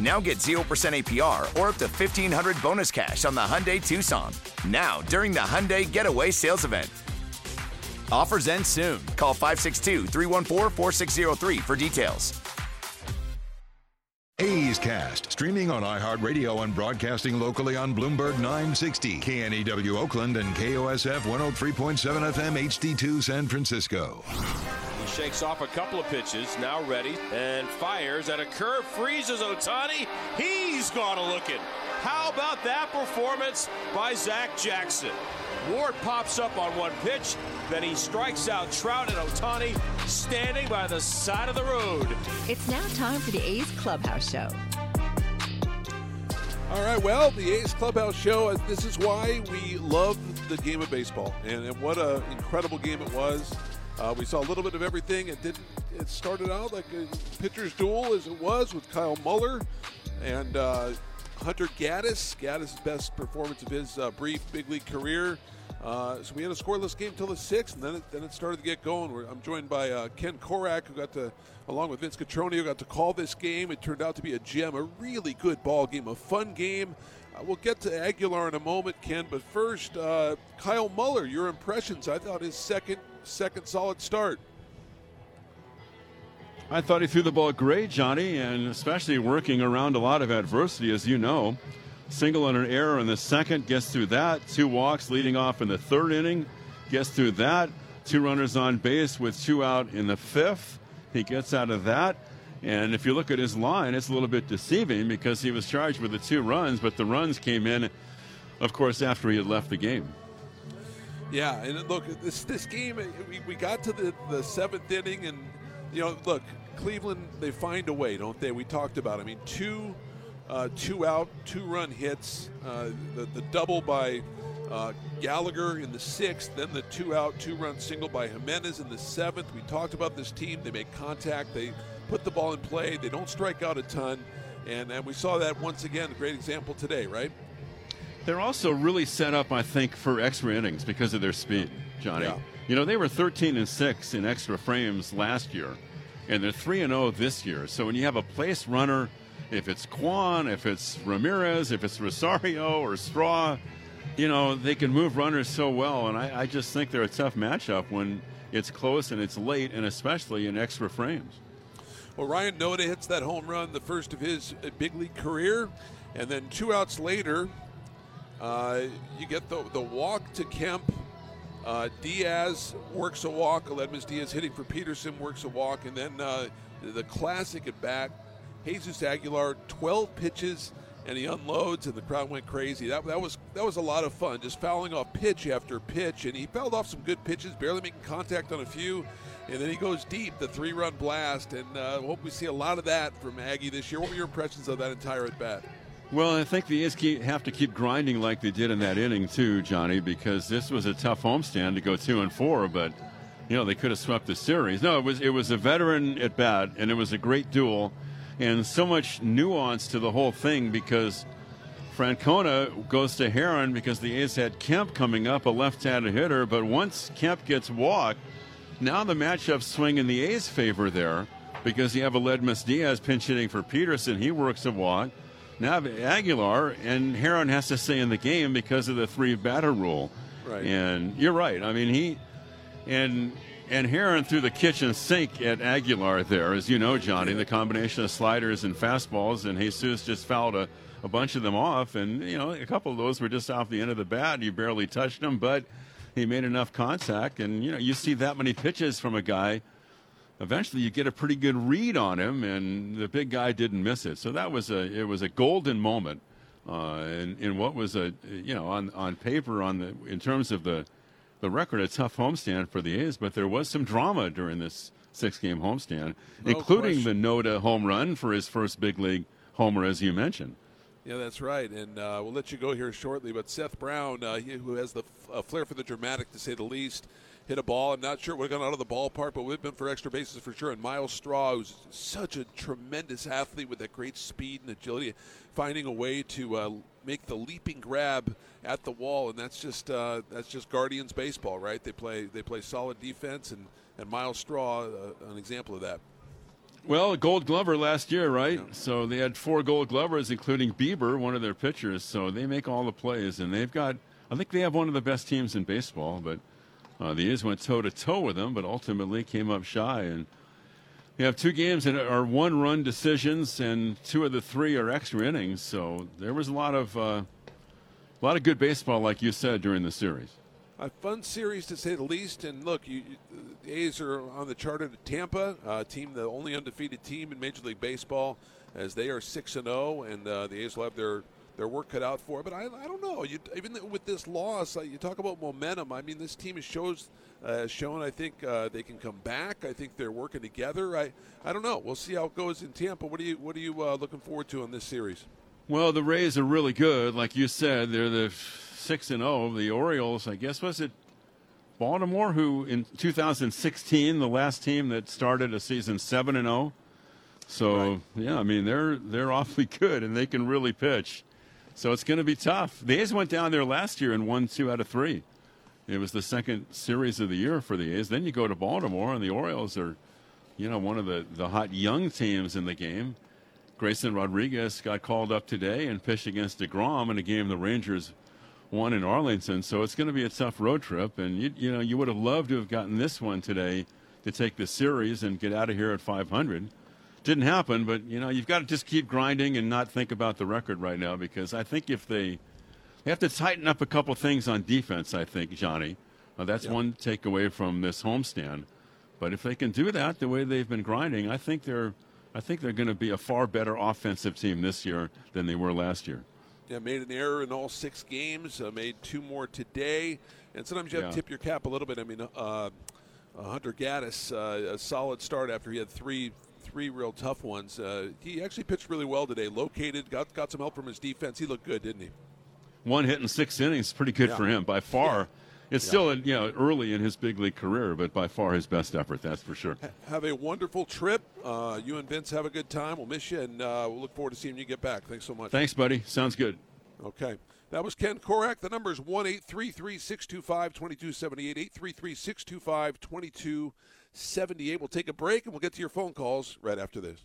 Now get 0% APR or up to 1500 bonus cash on the Hyundai Tucson. Now, during the Hyundai Getaway Sales Event. Offers end soon. Call 562 314 4603 for details. A's Cast, streaming on iHeartRadio and broadcasting locally on Bloomberg 960, KNEW Oakland, and KOSF 103.7 FM HD2 San Francisco. He shakes off a couple of pitches, now ready, and fires at a curve, freezes Ohtani. He's gone a looking. How about that performance by Zach Jackson? Ward pops up on one pitch, then he strikes out Trout and Ohtani standing by the side of the road. It's now time for the A's Clubhouse Show. All right, well, the A's Clubhouse Show, uh, this is why we love the game of baseball. And, and what an incredible game it was. Uh, we saw a little bit of everything. It didn't. It started out like a pitcher's duel as it was with Kyle Muller and uh, Hunter Gaddis. Gaddis' best performance of his uh, brief big league career. Uh, so we had a scoreless game till the sixth, and then it, then it started to get going. We're, I'm joined by uh, Ken Korach, who got to, along with Vince Cotroneo, got to call this game. It turned out to be a gem, a really good ball game, a fun game. Uh, we'll get to Aguilar in a moment, Ken, but first, uh, Kyle Muller, your impressions. I thought his second second solid start. I thought he threw the ball great, Johnny, and especially working around a lot of adversity, as you know. Single on an error in the second, gets through that. Two walks leading off in the third inning, gets through that. Two runners on base with two out in the fifth. He gets out of that. And if you look at his line, it's a little bit deceiving because he was charged with the two runs, but the runs came in, of course, after he had left the game. Yeah, and look, this this game, we, we got to the, the seventh inning, and you know, look, Cleveland, they find a way, don't they? We talked about. I mean, two uh, two out, two run hits, uh, the the double by uh, Gallagher in the sixth, then the two out, two run single by Jimenez in the seventh. We talked about this team. They make contact. They put the ball in play. They don't strike out a ton, and and we saw that once again. A great example today, right? They're also really set up, I think, for extra innings because of their speed, Johnny. Yeah. You know, they were 13 and 6 in extra frames last year, and they're 3 and 0 this year. So when you have a place runner, if it's Kwan, if it's Ramirez, if it's Rosario or Straw, you know, they can move runners so well. And I, I just think they're a tough matchup when it's close and it's late, and especially in extra frames. Well, Ryan Noda hits that home run, the first of his uh, big league career, and then two outs later, uh, you get the the walk to Kemp. Uh, Diaz works a walk. Aledmys Diaz hitting for Peterson works a walk, and then uh, the classic at bat, Jesus Aguilar, 12 pitches, and he unloads, and the crowd went crazy. That, that was that was a lot of fun, just fouling off pitch after pitch, and he fouled off some good pitches, barely making contact on a few, and then he goes deep, the three-run blast, and uh, hope we see a lot of that from Aggie this year. What were your impressions of that entire at bat? Well, I think the A's have to keep grinding like they did in that inning too, Johnny, because this was a tough homestand to go two and four, but you know they could have swept the series. No, it was it was a veteran at bat, and it was a great duel, and so much nuance to the whole thing because Francona goes to Herrin because the A's had Kemp coming up, a left-handed hitter, but once Kemp gets walked, now the matchups swing in the A's favor there because you have Aledmys Diaz pinch hitting for Peterson. He works a walk. Now Aguilar and Herrin has to stay in the game because of the three batter rule. Right. And you're right. I mean he and and Herrin threw the kitchen sink at Aguilar there, as you know, Johnny. The combination of sliders and fastballs, and Jesus just fouled a, a bunch of them off. And you know, a couple of those were just off the end of the bat. You barely touched them, but he made enough contact. And you know, you see that many pitches from a guy eventually you get a pretty good read on him, and the big guy didn't miss it. So that was a it was a golden moment, uh, in, in what was a you know on on paper on the in terms of the the record a tough homestand for the A's, but there was some drama during this six game homestand, No including question. the Noda home run for his first big league homer, as you mentioned. Yeah, that's right. And uh, we'll let you go here shortly. But Seth Brown, uh, he, who has the flair for the dramatic, to say the least, hit a ball. I'm not sure it would gone out of the ballpark, but have been for extra bases for sure. And Myles Straw, who's such a tremendous athlete with that great speed and agility, finding a way to uh, make the leaping grab at the wall, and that's just uh, that's just Guardians baseball, right? They play they play solid defense, and and Myles Straw, uh, an example of that. Well, Gold Glover last year, right? So they had four Gold Glovers, including Bieber, one of their pitchers. So they make all the plays, and they've got. I think they have one of the best teams in baseball, but uh, the A's went toe to toe with them, but ultimately came up shy. And you have two games that are one-run decisions, and two of the three are extra innings. So there was a lot of uh, a lot of good baseball, like you said, during the series. A fun series to say the least. And look, you, the A's are on the chart at Tampa, team the only undefeated team in Major League Baseball, as they are six and zero, and uh, the A's will have their their work cut out for. But I, I don't know. You, even with this loss, uh, you talk about momentum. I mean, this team has shows uh, shown. I think uh, they can come back. I think they're working together. I I don't know. We'll see how it goes in Tampa. What are you What are you uh, looking forward to in this series? Well, the Rays are really good, like you said. They're the six and oh zero. The Orioles, I guess, was it Baltimore who in 2016, the last team that started a season seven and zero. So Right. yeah, I mean they're they're awfully good and they can really pitch. So it's going to be tough. The A's went down there last year and won two out of three. It was the second series of the year for the A's. Then you go to Baltimore and the Orioles are, you know, one of the the hot young teams in the game. Grayson Rodriguez got called up today and pitched against DeGrom in a game the Rangers won in Arlington. So it's going to be a tough road trip. And, you, you know, you would have loved to have gotten this one today to take the series and get out of here at 500. Didn't happen, but, you know, you've got to just keep grinding and not think about the record right now because I think if they, they have to tighten up a couple things on defense, I think, Johnny. Uh, that's one takeaway from this homestand. But if they can do that the way they've been grinding, I think they're I think they're going to be a far better offensive team this year than they were last year. Yeah, made an error in all six games. Uh, made two more today, and sometimes you have Yeah. to tip your cap a little bit. I mean, uh, uh, Hunter Gaddis, uh, a solid start after he had three three real tough ones. Uh, he actually pitched really well today. Located, got got some help from his defense. He looked good, didn't he? One hit in six innings, pretty good Yeah. for him by far. It's still you know early in his big league career, but by far his best effort, that's for sure. Have a wonderful trip. Uh, you and Vince have a good time. We'll miss you, and uh, we'll look forward to seeing you get back. Thanks so much. Thanks, buddy. Sounds good. Okay. That was Ken Korach. The number is 1 833 625 2278. 833 625 2278. We'll take a break and we'll get to your phone calls right after this.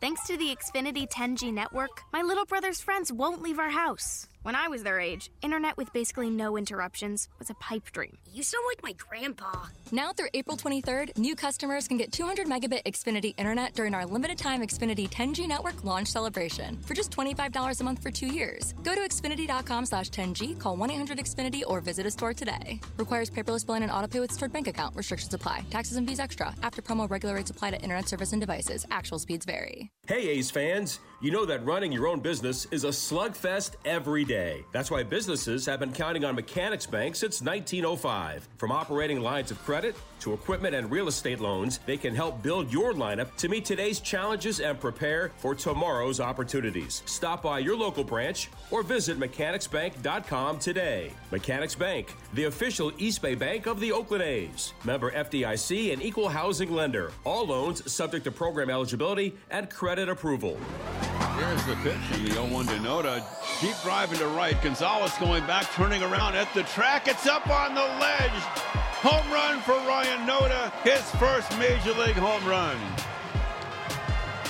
Thanks to the Xfinity 10G network, my little brother's friends won't leave our house. When I was their age, internet with basically no interruptions was a pipe dream. You sound like my grandpa. Now through April 23rd, new customers can get 200 megabit Xfinity internet during our limited time Xfinity 10G network launch celebration for just $25 a month for two years. Go to Xfinity.com slash 10G, call 1-800-XFINITY or visit a store today. Requires paperless billing and auto pay with stored bank account. Restrictions apply. Taxes and fees extra. After promo regular rates apply to internet service and devices. Actual speeds vary. Hey, A's fans, you know that running your own business is a slugfest every day. That's why businesses have been counting on Mechanics Bank since 1905. From operating lines of credit to equipment and real estate loans, they can help build your lineup to meet today's challenges and prepare for tomorrow's opportunities. Stop by your local branch or visit mechanicsbank.com today. Mechanics Bank, the official East Bay Bank of the Oakland A's. Member FDIC and equal housing lender. All loans subject to program eligibility and credit approval. Here's the pitch from the 0-1 to Noda. Deep driving to right. Gonzalez going back, turning around at the track. It's up on the ledge. Home run for Ryan Noda. His first major league home run.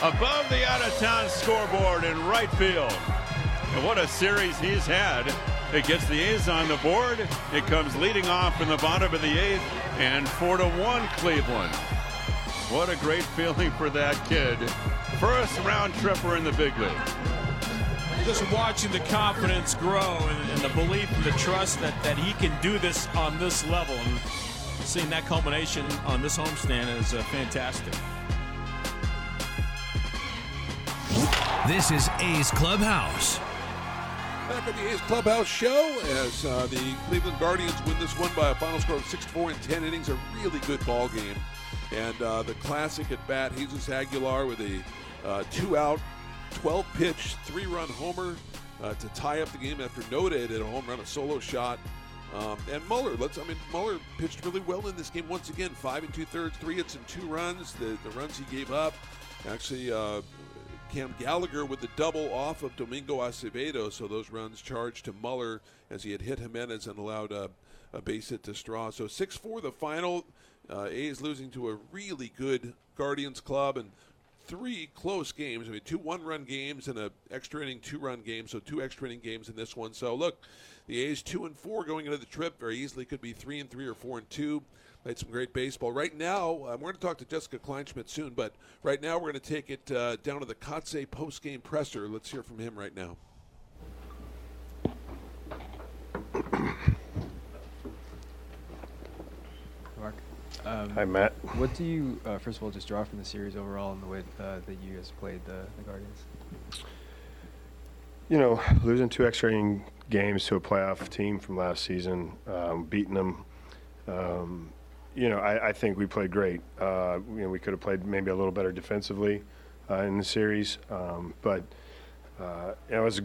Above the out-of-town scoreboard in right field. And what a series he's had. It gets the A's on the board. It comes leading off in the bottom of the eighth. And 4 to 1 Cleveland. What a great feeling for that kid. First round tripper in the big league. Just watching the confidence grow and, and the belief and the trust that, that he can do this on this level. And seeing that culmination on this homestand is uh, fantastic. This is A's Clubhouse. Back at the A's Clubhouse show as uh, the Cleveland Guardians win this one by a final score of 6 4 in 10 innings. A really good ball game. And uh, the classic at bat, Jesus Aguilar with a uh, two out, 12 pitch, three run homer uh, to tie up the game after Noda hit a home run, a solo shot. Um, and Muller, let's I mean Muller pitched really well in this game once again. Five and two thirds, three hits and two runs. The the runs he gave up, actually, uh, Cam Gallagher with the double off of Domingo Acevedo. So those runs charged to Muller as he had hit Jimenez and allowed a, a base hit to Straw. So six four the final. Uh, A's losing to a really good Guardians club and three close games. I mean, two one-run games and a extra inning two-run game. So two extra inning games in this one. So look, the A's two and four going into the trip very easily could be three and three or four and two. Played some great baseball. Right now, um, we're going to talk to Jessica Kleinschmidt soon, but right now we're going to take it uh, down to the Kotsay post-game presser. Let's hear from him right now. Mark. Um, Hi, Matt. What do you, uh, first of all, just draw from the series overall and the way uh, that you guys played the, the Guardians? You know, losing two extra inning games to a playoff team from last season, um, beating them. Um, you know, I, I, think we played great. Uh, you know, we could have played maybe a little better defensively uh, in the series, um, but uh, it was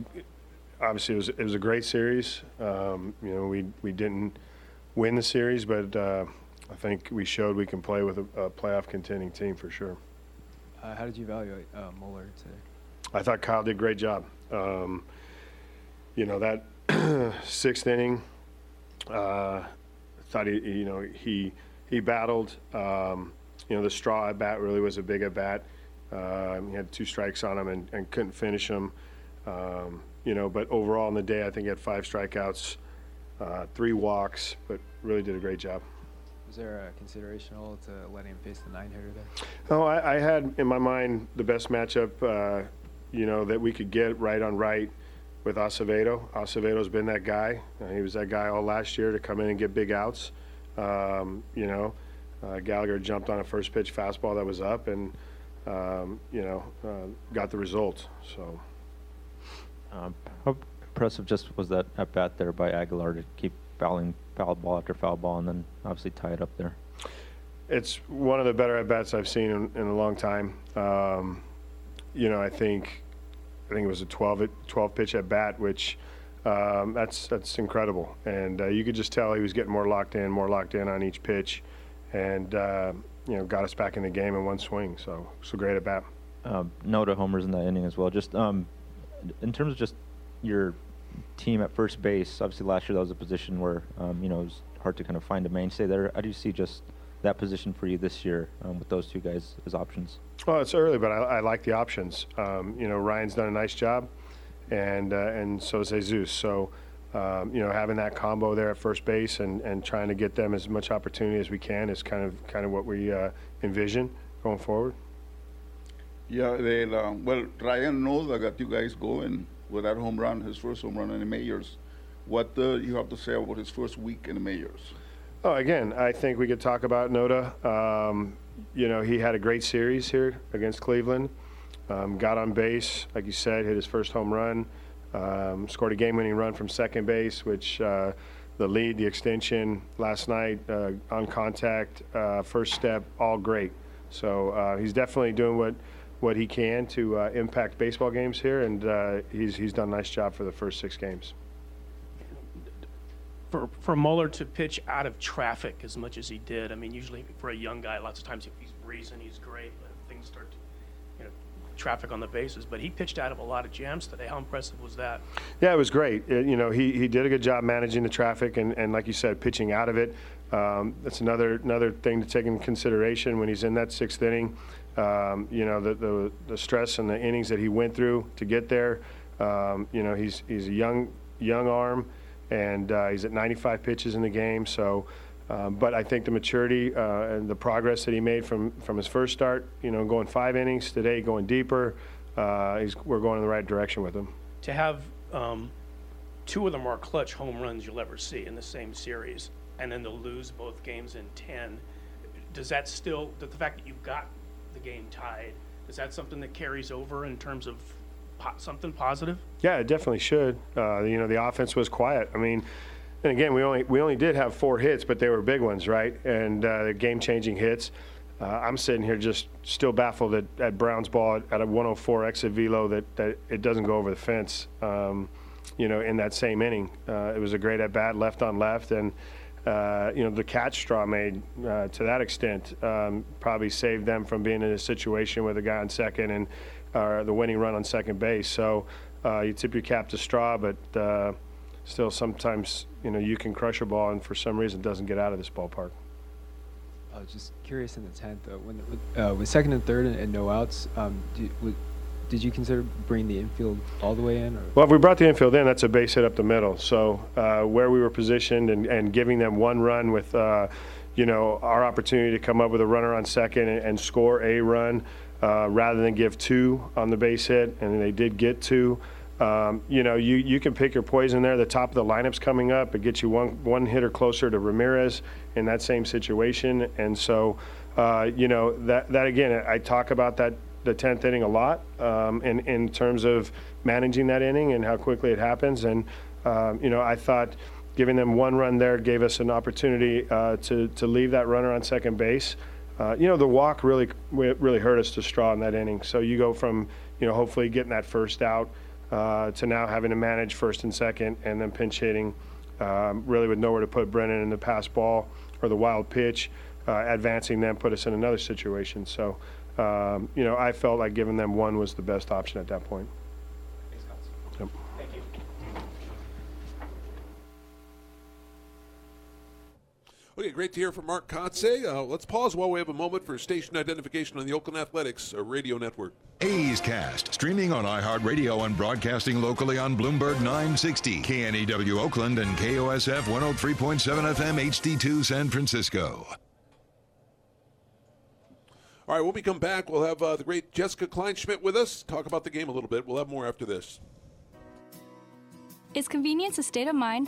obviously it was it was a great series. Um, you know, we we didn't win the series, but uh, I think we showed we can play with a, a playoff contending team for sure. Uh, how did you evaluate uh, Muller today? I thought Kyle did a great job. Um, you know that sixth inning. Uh, thought he, you know, he he battled. Um, you know, the straw at bat really was a big at bat. Um, he had two strikes on him and, and couldn't finish him. Um, you know, but overall in the day, I think he had five strikeouts, uh, three walks, but really did a great job. Was there a consideration at all to letting him face the nine hitter there? Oh, I, I, had in my mind the best matchup, uh, you know, that we could get right on right with Acevedo. Acevedo's been that guy. Uh, he was that guy all last year to come in and get big outs. Um, you know, uh, Gallagher jumped on a first pitch fastball that was up and, um, you know, uh, got the result. So. Um, how impressive just was that at bat there by Aguilar to keep fouling foul ball after foul ball and then obviously tie it up there? It's one of the better at bats I've seen in, in a long time. Um, you know, I think I think it was a 12, 12 pitch at bat, which um, that's that's incredible. And uh, you could just tell he was getting more locked in, more locked in on each pitch, and uh, you know got us back in the game in one swing. So so great at bat. Um, Noda homers in that inning as well. Just um, in terms of just your team at first base. Obviously, last year that was a position where um, you know it was hard to kind of find a mainstay there. How do you see just that position for you this year um, with those two guys as options? Well, it's early, but I, I like the options. Um, you know, Ryan's done a nice job, and uh, and so has Jesus. So, um, you know, having that combo there at first base and, and trying to get them as much opportunity as we can is kind of kind of what we uh, envision going forward. Yeah, they, uh, well, Ryan knows I got you guys going with that home run, his first home run in the majors. What uh, you have to say about his first week in the majors? Oh, again, I think we could talk about Noda. Um, you know, he had a great series here against Cleveland. Um, got on base, like you said, hit his first home run. Um, scored a game-winning run from second base, which uh, the lead, the extension last night uh, on contact, uh, first step, all great. So uh, he's definitely doing what what he can to uh, impact baseball games here, and uh, he's he's done a nice job for the first six games for, for Muller to pitch out of traffic as much as he did. I mean, usually for a young guy, lots of times he's breezing, he's great, but things start to, traffic on the bases. But he pitched out of a lot of jams today. How impressive was that? Yeah, it was great. It, you know, he, he did a good job managing the traffic and, and like you said, pitching out of it. Um, that's another another thing to take into consideration when he's in that sixth inning. Um, you know, the, the, the stress and the innings that he went through to get there. Um, you know, he's he's a young young arm and uh, he's at 95 pitches in the game. So, um, but I think the maturity uh, and the progress that he made from from his first start, you know, going five innings today, going deeper, uh, we're going in the right direction with him. To have um, two of the more clutch home runs you'll ever see in the same series, and then to lose both games in 10, does that still, the fact that you've got the game tied, is that something that carries over in terms of po- something positive? Yeah, it definitely should. Uh, you know, the offense was quiet. I mean, and again, we only we only did have four hits, but they were big ones, right? And uh, game-changing hits. Uh, I'm sitting here just still baffled at, at Brown's ball at, a 104 exit velo that, that it doesn't go over the fence. Um, you know, in that same inning, uh, it was a great at bat, left on left, and uh, you know the catch Straw made uh, to that extent um, probably saved them from being in a situation with a guy on second and uh, the winning run on second base. So uh, you tip your cap to Straw, but still sometimes you know you can crush a ball and for some reason doesn't get out of this ballpark. I was just curious in the tenth though, when uh, with second and third and, and no outs, um, do, w- did you consider bringing the infield all the way in? Or? Well, if we brought the infield in, that's a base hit up the middle. So uh, where we were positioned and, and giving them one run with, uh, you know, our opportunity to come up with a runner on second and, and score a run uh, rather than give two on the base hit, and they did get two. Um, you know, you, you can pick your poison there. The top of the lineup's coming up. It gets you one one hitter closer to Ramirez in that same situation, and so uh, you know that that again, I talk about that the tenth inning a lot um, in in terms of managing that inning and how quickly it happens. And um, you know, I thought giving them one run there gave us an opportunity uh, to to leave that runner on second base. Uh, you know, the walk really really hurt us to straw in that inning. So you go from you know hopefully getting that first out uh, to now having to manage first and second, and then pinch hitting, um, really with nowhere to put Brennan in the pass ball or the wild pitch, uh, advancing them put us in another situation. So, um, you know, I felt like giving them one was the best option at that point. Yep. Okay, great to hear from Mark Kotsay. Uh, let's pause while we have a moment for station identification on the Oakland Athletics uh, radio network. A's Cast, streaming on iHeartRadio and broadcasting locally on Bloomberg 960, KNEW Oakland, and KOSF 103.7 FM HD2 San Francisco. All right, when we come back, we'll have uh, the great Jessica Kleinschmidt with us, talk about the game a little bit. We'll have more after this. Is convenience a state of mind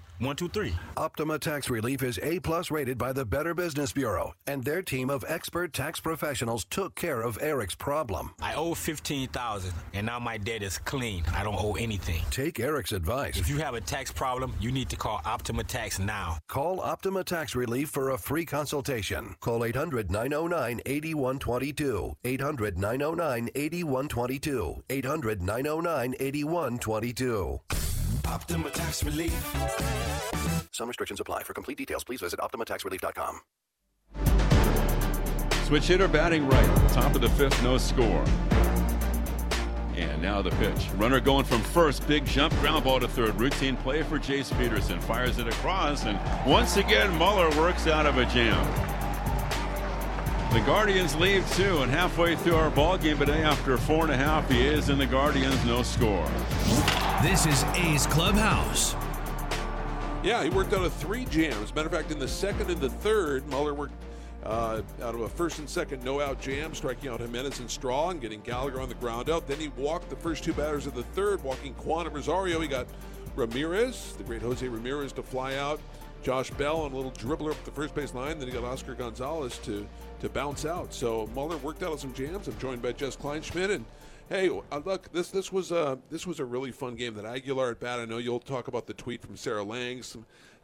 one, two, three. Optima Tax Relief is A plus rated by the Better Business Bureau, and their team of expert tax professionals took care of Eric's problem. I owe fifteen thousand, and now my debt is clean. I don't owe anything. Take Eric's advice. If you have a tax problem, you need to call Optima Tax now. Call Optima Tax Relief for a free consultation. Call 800 909 8122. 800 909 8122. 800 909 8122. Optima Tax Relief. Some restrictions apply. For complete details, please visit OptimaTaxRelief.com. Switch hitter batting right. Top of the fifth, no score. And now the pitch. Runner going from first. Big jump, ground ball to third. Routine play for Jace Peterson. Fires it across, and once again, Muller works out of a jam. The Guardians leave two, and halfway through our ball game today, after four and a half, he is in the Guardians, no score. This is A's Clubhouse. Yeah, he worked out of three jams. Matter of fact, in the second and the third, Muller worked uh, out of a first and second no out jam, striking out Jimenez and Straw and getting Gallagher on the ground out. Then he walked the first two batters of the third, walking Kwan and Rosario. He got Ramirez, the great Jose Ramirez, to fly out. Josh Bell on a little dribbler up the first base line. Then he got Oscar Gonzalez to to bounce out. So Muller worked out some jams. I'm joined by Jess Kleinschmidt and. Hey, uh, look! This this was a this was a really fun game. That Aguilar at bat. I know you'll talk about the tweet from Sarah Langs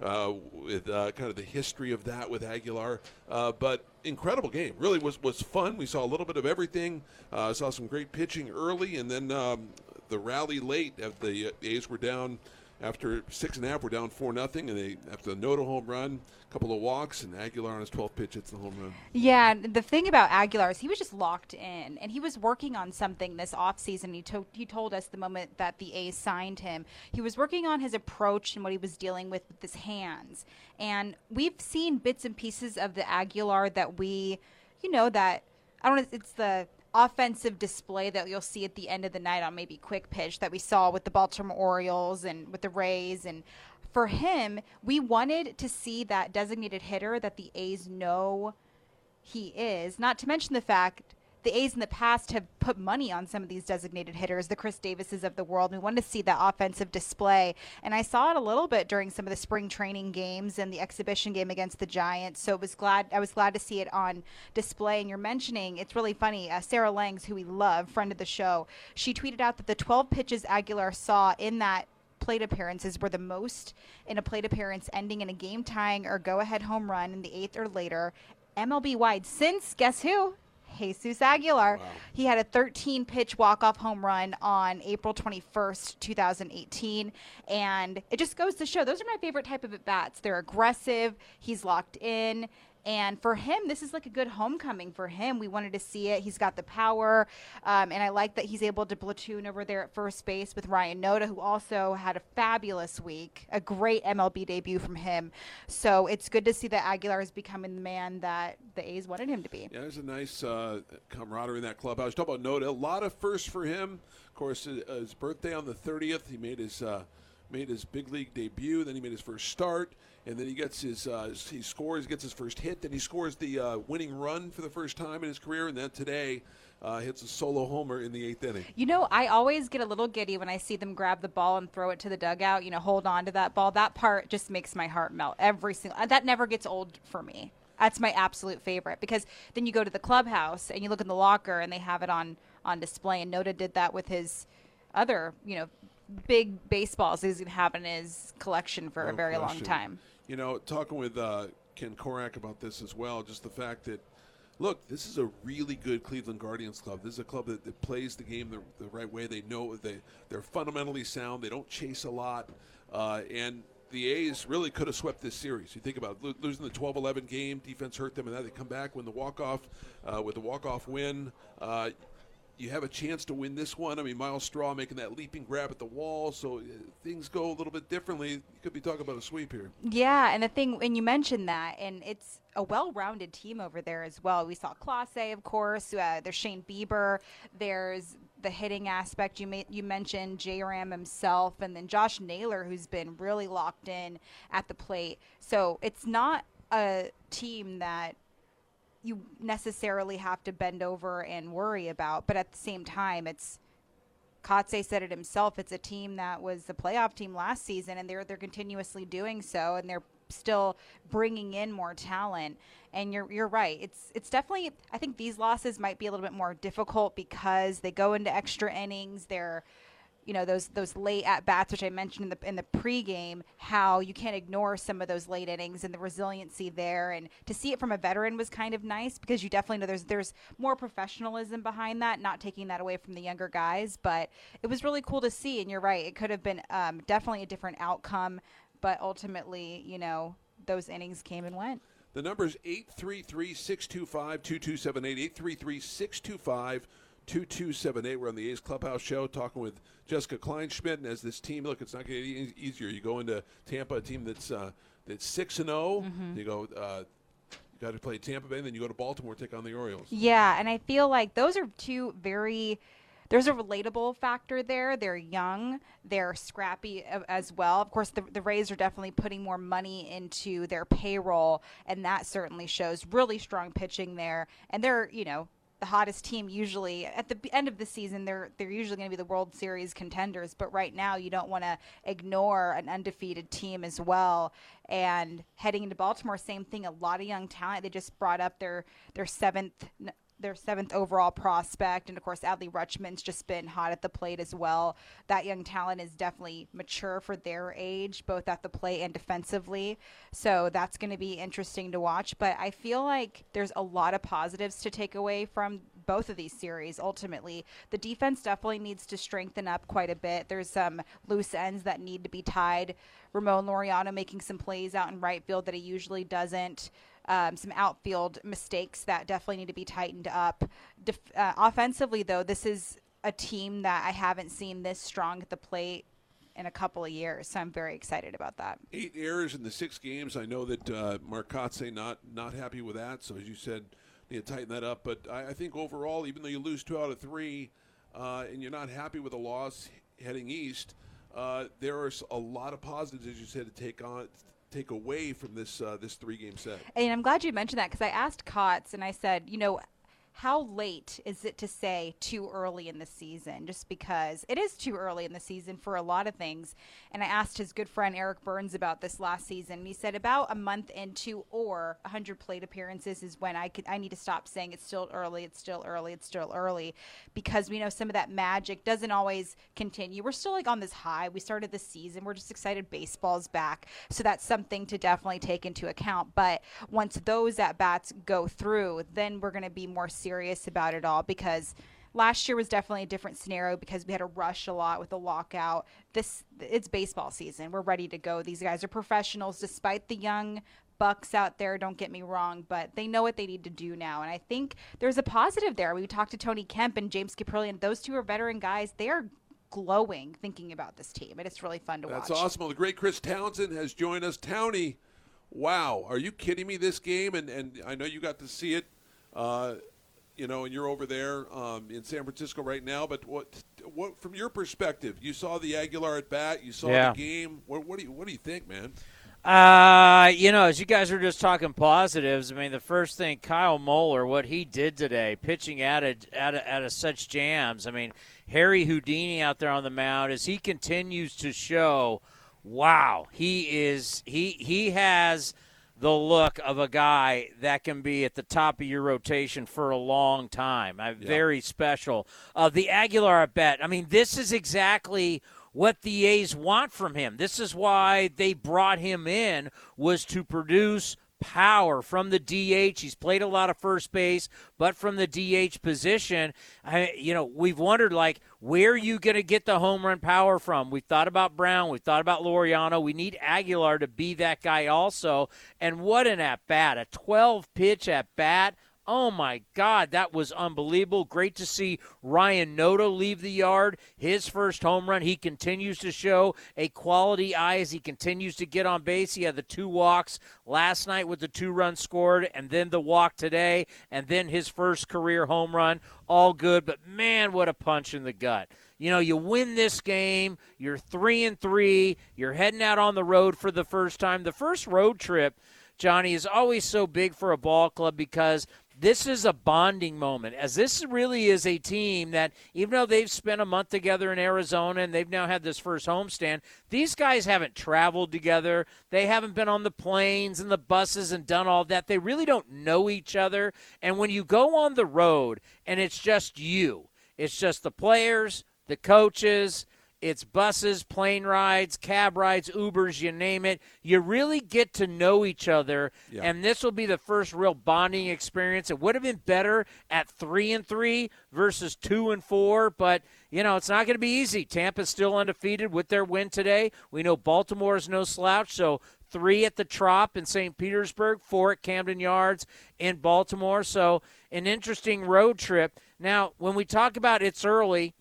uh, with uh, kind of the history of that with Aguilar. Uh, but incredible game. Really was was fun. We saw a little bit of everything. Uh, saw some great pitching early, and then um, the rally late. The A's were down after six and a half, we're down four nothing, and they after the Noda home run, a couple of walks, and Aguilar on his 12th pitch hits the home run. Yeah, the thing about Aguilar is he was just locked in, and he was working on something this offseason. He he told us the moment that the A's signed him, he was working on his approach and what he was dealing with with his hands. And we've seen bits and pieces of the Aguilar that we, you know, that I don't know. It's the offensive display that you'll see at the end of the night on maybe quick pitch that we saw with the Baltimore Orioles and with the Rays. And for him, we wanted to see that designated hitter that the A's know he is, not to mention the fact the A's in the past have put money on some of these designated hitters, the Chris Davises of the world. We wanted to see that offensive display, and I saw it a little bit during some of the spring training games and the exhibition game against the Giants. So it was glad I was glad to see it on display. And you're mentioning it's really funny. Uh, Sarah Langs, who we love, friend of the show, she tweeted out that the 12 pitches Aguilar saw in that plate appearances were the most in a plate appearance ending in a game tying or go ahead home run in the eighth or later MLB wide since guess who? Jesus Aguilar. Wow. He had a 13 pitch walk off home run on April 21st, 2018. And it just goes to show those are my favorite type of at bats. They're aggressive, he's locked in. And for him, this is like a good homecoming for him. We wanted to see it. He's got the power. Um, and I like that he's able to platoon over there at first base with Ryan Noda, who also had a fabulous week, a great MLB debut from him. So it's good to see that Aguilar is becoming the man that the A's wanted him to be. Yeah, there's a nice uh, camaraderie in that clubhouse. Talk about Noda. A lot of firsts for him. Of course, uh, his birthday on the 30th. He made his. Uh, made his big league debut. Then he made his first start, and then he gets his uh, he scores, gets his first hit. Then he scores the uh, winning run for the first time in his career, and then today. Uh, hits a solo homer in the eighth inning. You know, I always get a little giddy when I see them grab the ball and throw it to the dugout. You know, hold on to that ball. That part just makes my heart melt. Every single that never gets old for me. That's my absolute favorite because then you go to the clubhouse and you look in the locker and they have it on on display. And Noda did that with his other, you know, big baseballs he's going to have in his collection for no a very question. long time. You know, talking with uh, Ken Korach about this as well, just the fact that, look, this is a really good Cleveland Guardians club. This is a club that, that plays the game the, the, right way. They know they they're fundamentally sound. They don't chase a lot, uh, and the A's really could have swept this series. You think about lo- losing the 12-11 game, defense hurt them, and then they come back win the walk-off uh, with the walk-off win. Uh, you have a chance to win this one. I mean, Myles Straw making that leaping grab at the wall, so uh, things go a little bit differently. You could be talking about a sweep here. Yeah, and the thing, and you mentioned that, and it's a well-rounded team over there as well. We saw Clase, of course. Uh, there's Shane Bieber. There's the hitting aspect. You you mentioned J Ram himself, and then Josh Naylor, who's been really locked in at the plate. So it's not a team that you necessarily have to bend over and worry about. But at the same time, it's Kotsay said it himself. It's a team that was the playoff team last season, and they're they're continuously doing so, and they're still bringing in more talent. And you're you're right. It's it's definitely. I think these losses might be a little bit more difficult because they go into extra innings. They're you know those those late at bats, which I mentioned in the in the pregame, how you can't ignore some of those late innings and the resiliency there, and to see it from a veteran was kind of nice because you definitely know there's there's more professionalism behind that, not taking that away from the younger guys, but it was really cool to see. And you're right, it could have been um, definitely a different outcome, but ultimately, you know, those innings came and went. The number is 833 625 2278. 833 625 2278. We're on the A's Clubhouse Show talking with Jessica Kleinschmidt. And as this team, look, it's not getting any easier. You go into Tampa, a team that's uh, that's 6 and 0. Mm-hmm. You go. Uh, you got to play Tampa Bay, and then you go to Baltimore, take on the Orioles. Yeah, and I feel like those are two very there's a relatable factor there. They're young, they're scrappy as well. Of course, the, the Rays are definitely putting more money into their payroll, and that certainly shows really strong pitching there. And they're, you know, the hottest team usually at the end of the season they're they're usually going to be the World Series contenders but right now you don't want to ignore an undefeated team as well. And heading into Baltimore same thing a lot of young talent. They just brought up their their seventh their seventh overall prospect. And of course, Adley Rutschman's just been hot at the plate as well. That young talent is definitely mature for their age, both at the plate and defensively. So that's going to be interesting to watch. But I feel like there's a lot of positives to take away from both of these series ultimately. The defense definitely needs to strengthen up quite a bit. There's some loose ends that need to be tied. Ramon Laureano making some plays out in right field that he usually doesn't um, some outfield mistakes that definitely need to be tightened up. Def- uh, offensively, though, this is a team that I haven't seen this strong at the plate in a couple of years. So I'm very excited about that. Eight errors in the six games. I know that uh, Marcotte not not happy with that. So as you said, need to tighten that up. But I, I think overall, even though you lose two out of three, uh, and you're not happy with the loss heading east, uh, there are a lot of positives, as you said, to take on take away from this uh, this three game set. And I'm glad you mentioned that because I asked Kotz and I said, you know, how late is it to say too early in the season? Just because it is too early in the season for a lot of things. And I asked his good friend Eric Byrnes about this last season. And he said about a month into or 100 plate appearances is when I could I need to stop saying it's still early, it's still early, it's still early, because we know some of that magic doesn't always continue. We're still like on this high. We started the season. We're just excited baseball's back. So that's something to definitely take into account. But once those at bats go through, then we're going to be more serious serious about it all because last year was definitely a different scenario because we had to rush a lot with the lockout. This it's baseball season. We're ready to go. These guys are professionals despite the young bucks out there, don't get me wrong, but they know what they need to do now. And I think there's a positive there. We talked to Tony Kemp and James Kaprielian. Those two are veteran guys. They are glowing thinking about this team. And it's really fun to That's watch. That's awesome. Well, the great Chris Townsend has joined us. Townie, wow. Are you kidding me? This game, and, and I know you got to see it. Uh, you know, and you're over there um, in San Francisco right now. But what, what from your perspective, you saw the Aguilar at bat, you saw yeah. the game. What, what do you what do you think, man? Uh, you know, as you guys were just talking positives, I mean, the first thing, Kyle Muller, what he did today, pitching out of, out of, out of such jams. I mean, Harry Houdini out there on the mound as he continues to show, wow, he is he he has – the look of a guy that can be at the top of your rotation for a long time. Yeah. Very special. Uh, the Aguilar bet. I mean, this is exactly what the A's want from him. This is why they brought him in was to produce power from the DH. He's played a lot of first base, but from the DH position, I, you know, we've wondered like where are you going to get the home run power from? We've thought about Brown, we've thought about Laureano. We need Aguilar to be that guy also. And what an at bat, a 12 pitch at bat Oh my God, that was unbelievable. Great to see Ryan Noda leave the yard. His first home run. He continues to show a quality eye as he continues to get on base. He had the two walks last night with the two runs scored, and then the walk today, and then his first career home run. All good, but man, what a punch in the gut. You know, you win this game, you're three and three, you're heading out on the road for the first time. The first road trip, Johnny, is always so big for a ball club because this is a bonding moment, as this really is a team that, even though they've spent a month together in Arizona and they've now had this first homestand, these guys haven't traveled together. They haven't been on the planes and the buses and done all that. They really don't know each other. And when you go on the road and it's just you, it's just the players, the coaches, it's buses, plane rides, cab rides, Ubers, you name it. You really get to know each other, yeah. and this will be the first real bonding experience. It would have been better at three and three versus two and four, but you know it's not going to be easy. Tampa's still undefeated with their win today. We know Baltimore is no slouch, so three at the Trop in St. Petersburg, four at Camden Yards in Baltimore. So an interesting road trip. Now, when we talk about it's early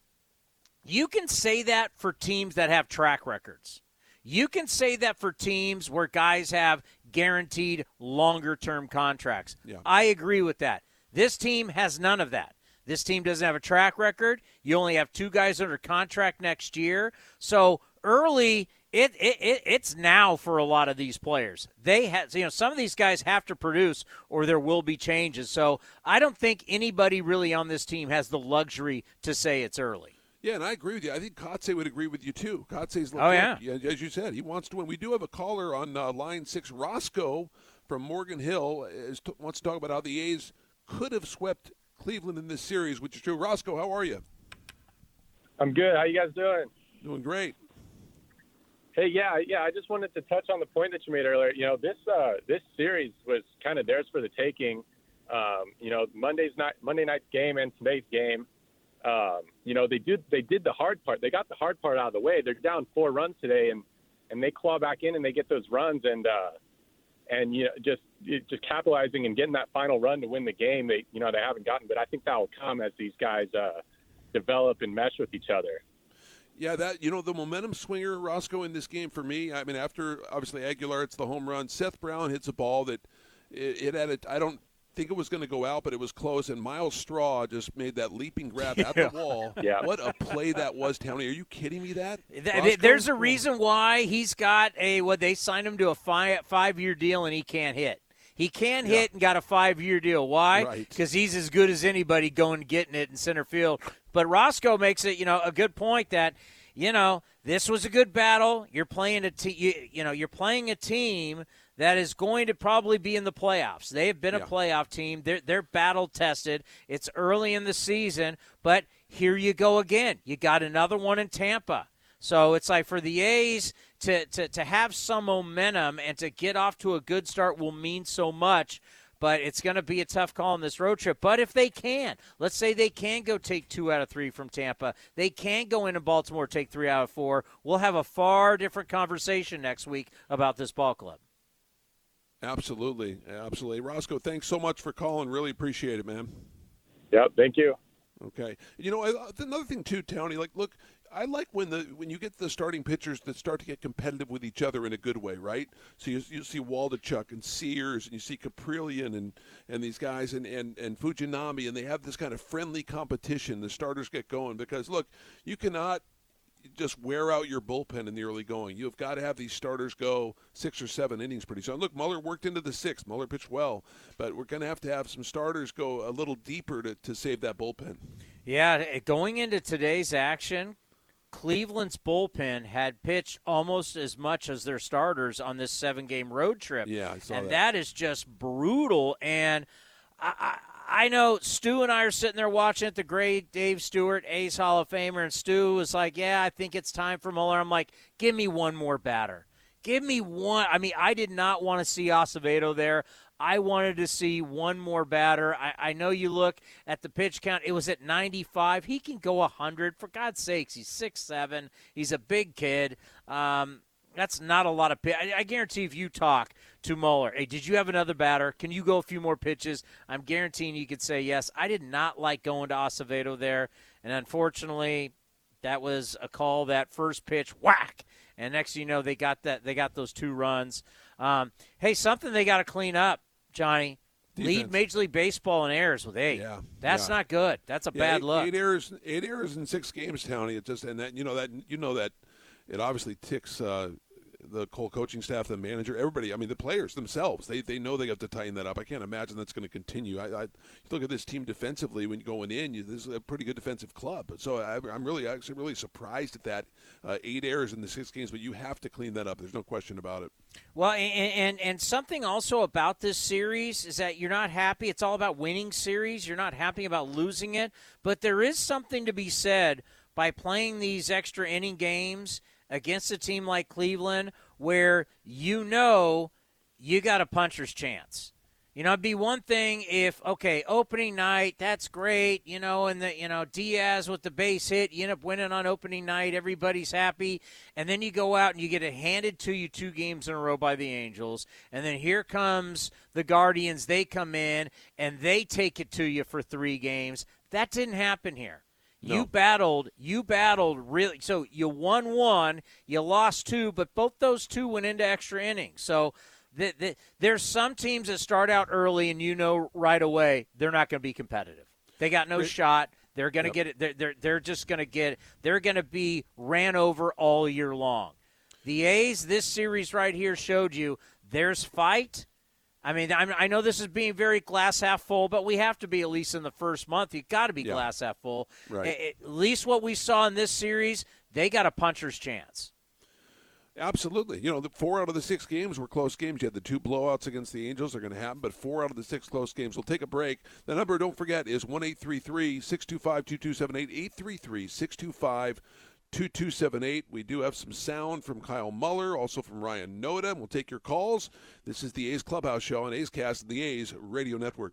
you can say that for teams that have track records. You can say that for teams where guys have guaranteed longer term contracts. Yeah. I agree with that. This team has none of that. This team doesn't have a track record. You only have two guys under contract next year. So early, it, it, it it's now for a lot of these players. They have, you know, some of these guys have to produce, or there will be changes. So I don't think anybody really on this team has the luxury to say it's early. Yeah, and I agree with you. I think Kotsay would agree with you too. Kotsay's Oh, yeah. as you said, he wants to win. We do have a caller on uh, line six, Roscoe from Morgan Hill, is t- wants to talk about how the A's could have swept Cleveland in this series, which is true. Roscoe, how are you? I'm good. How you guys doing? Doing great. Hey, yeah, yeah. I just wanted to touch on the point that you made earlier. You know, this uh, this series was kind of theirs for the taking. Um, you know, Monday's night, Monday night's game and today's game. Um, you know, they did they did the hard part. They got the hard part out of the way. They're down four runs today, and and they claw back in and they get those runs and uh, and you know just just capitalizing and getting that final run to win the game. They you know they haven't gotten, but I think that will come as these guys uh, develop and mesh with each other. Yeah, that you know the momentum swinger Roscoe in this game for me. I mean, after obviously Aguilar, it's the home run. Seth Brown hits a ball that it, it had. A, I don't think it was going to go out, but it was close. And Myles Straw just made that leaping grab at Yeah. the wall. Yeah. What a play that was, Tony. Are you kidding me? That Th- There's a reason why he's got a what they signed him to a five five year deal and he can't hit. He can hit and got a five year deal. Why? Right. Because he's as good as anybody going getting it in center field. But Roscoe makes it, you know, a good point that, you know, this was a good battle. You're playing a te- you, you know, you're playing a team that is going to probably be in the playoffs. They have been a playoff team. They're they're battle tested. It's early in the season, but here you go again. You got another one in Tampa. So it's like for the A's to, to, to have some momentum and to get off to a good start will mean so much. But it's going to be a tough call on this road trip. But if they can, let's say they can go take two out of three from Tampa, they can go into Baltimore, take three out of four. We'll have a far different conversation next week about this ball club. Absolutely, absolutely. Roscoe, thanks so much for calling. Really appreciate it, man. Yep. Thank you. Okay. You know, I- another thing too, Tony. Like, look, I like when the when you get the starting pitchers that start to get competitive with each other in a good way, right? So you, you see Waldichuk and Sears, and you see Kaprielian and and these guys and and and Fujinami, and they have this kind of friendly competition. The starters get going because look, you cannot just wear out your bullpen in the early going. You've got to have these starters go six or seven innings pretty soon. Look, Muller worked into the sixth. Muller pitched well, but we're going to have to have some starters go a little deeper to, to save that bullpen. Yeah, eh, going into today's action, Cleveland's bullpen had pitched almost as much as their starters on this seven game road trip. Yeah, I saw and that. that is just brutal. And I, I, I know Stu and I are sitting there watching it, the great Dave Stewart, Ace Hall of Famer, and Stu was like, Yeah, I think it's time for Muller. I'm like, Give me one more batter. Give me one. I mean, I did not want to see Acevedo there. I wanted to see one more batter. I, I know you look at the pitch count; it was at 95. He can go 100. For God's sakes, he's six seven. He's a big kid. Um, that's not a lot of pitch. I, I guarantee if you talk to Muller, hey, did you have another batter? Can you go a few more pitches? I'm guaranteeing you could say yes. I did not like going to Acevedo there, and unfortunately, that was a call. That first pitch, whack, and next thing you know, they got that. They got those two runs. Um, hey, something they got to clean up, Johnny. Lead Major League Baseball in errors with eight. Yeah, That's yeah. not good. That's a Yeah, bad eight, look. Eight errors, eight errors in six games, Tony. It just and that you know that you know that it obviously ticks uh, the whole coaching staff, the manager, everybody. I mean, the players themselves. They they know they have to tighten that up. I can't imagine that's going to continue. I, I look at this team defensively when going in. You, this is a pretty good defensive club. So I, I'm really actually really surprised at that. Uh, eight errors in the six games, but you have to clean that up. There's no question about it. Well, and, and and something also about this series is that you're not happy. It's all about winning series. You're not happy about losing it, but there is something to be said by playing these extra inning games against a team like Cleveland, where you know you got a puncher's chance. You know, it'd be one thing if okay, opening night, that's great, you know, and the you know Diaz with the base hit, you end up winning on opening night, everybody's happy, and then you go out and you get it handed to you two games in a row by the Angels, and then here comes the Guardians, they come in and they take it to you for three games. That didn't happen here. You battled. You battled really. So you won one, you lost two, but both those two went into extra innings. So the, the, there's some teams that start out early, and you know right away they're not going to be competitive. They got no Re- shot. They're going to Yep. get it. They're, they're, they're just going to get. They're going to be ran over all year long. The A's, this series right here showed you there's fight. I mean, I'm, I know this is being very glass half full, but we have to be at least in the first month. You've got to be Yeah. glass half full. Right. At least what we saw in this series, they got a puncher's chance. Absolutely. You know, the four out of the six games were close games. You had the two blowouts against the Angels. They're going to happen, but four out of the six close games. We'll take a break. The number, don't forget, is 1 625 2278. 833 625 2278. We do have some sound from Kyle Muller, also from Ryan Noda, we'll take your calls. This is the A's Clubhouse Show on A's Cast and the A's Radio Network.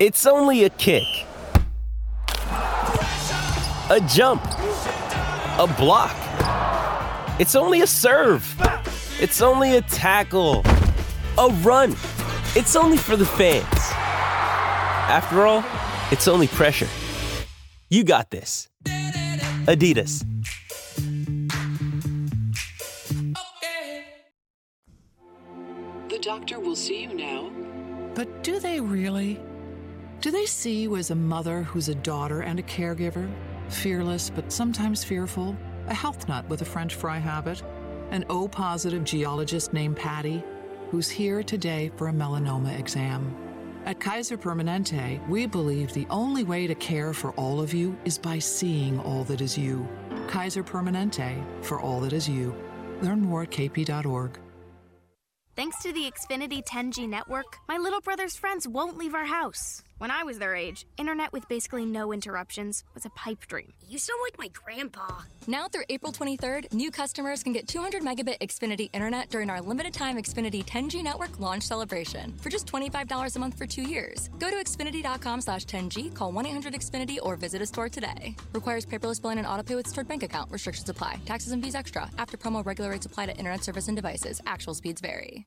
It's only a kick, a jump, a block. It's only a serve. It's only a tackle, a run. It's only for the fans. After all, it's only pressure. You got this. Adidas. The doctor will see you now. But do they really? Do they see you as a mother who's a daughter and a caregiver? Fearless, but sometimes fearful? A health nut with a French fry habit? An O positive geologist named Patty, who's here today for a melanoma exam? At Kaiser Permanente, we believe the only way to care for all of you is by seeing all that is you. Kaiser Permanente, for all that is you. Learn more at kp.org. Thanks to the Xfinity 10G network, my little brother's friends won't leave our house. When I was their age, internet with basically no interruptions was a pipe dream. You sound like my grandpa. Now through April 23rd, new customers can get 200 megabit Xfinity internet during our limited time Xfinity 10G network launch celebration for just $25 a month for two years. Go to Xfinity.com slash 10G, call 1-800-XFINITY or visit a store today. Requires paperless billing and autopay with stored bank account. Restrictions apply. Taxes and fees extra. After promo regular rates apply to internet service and devices. Actual speeds vary.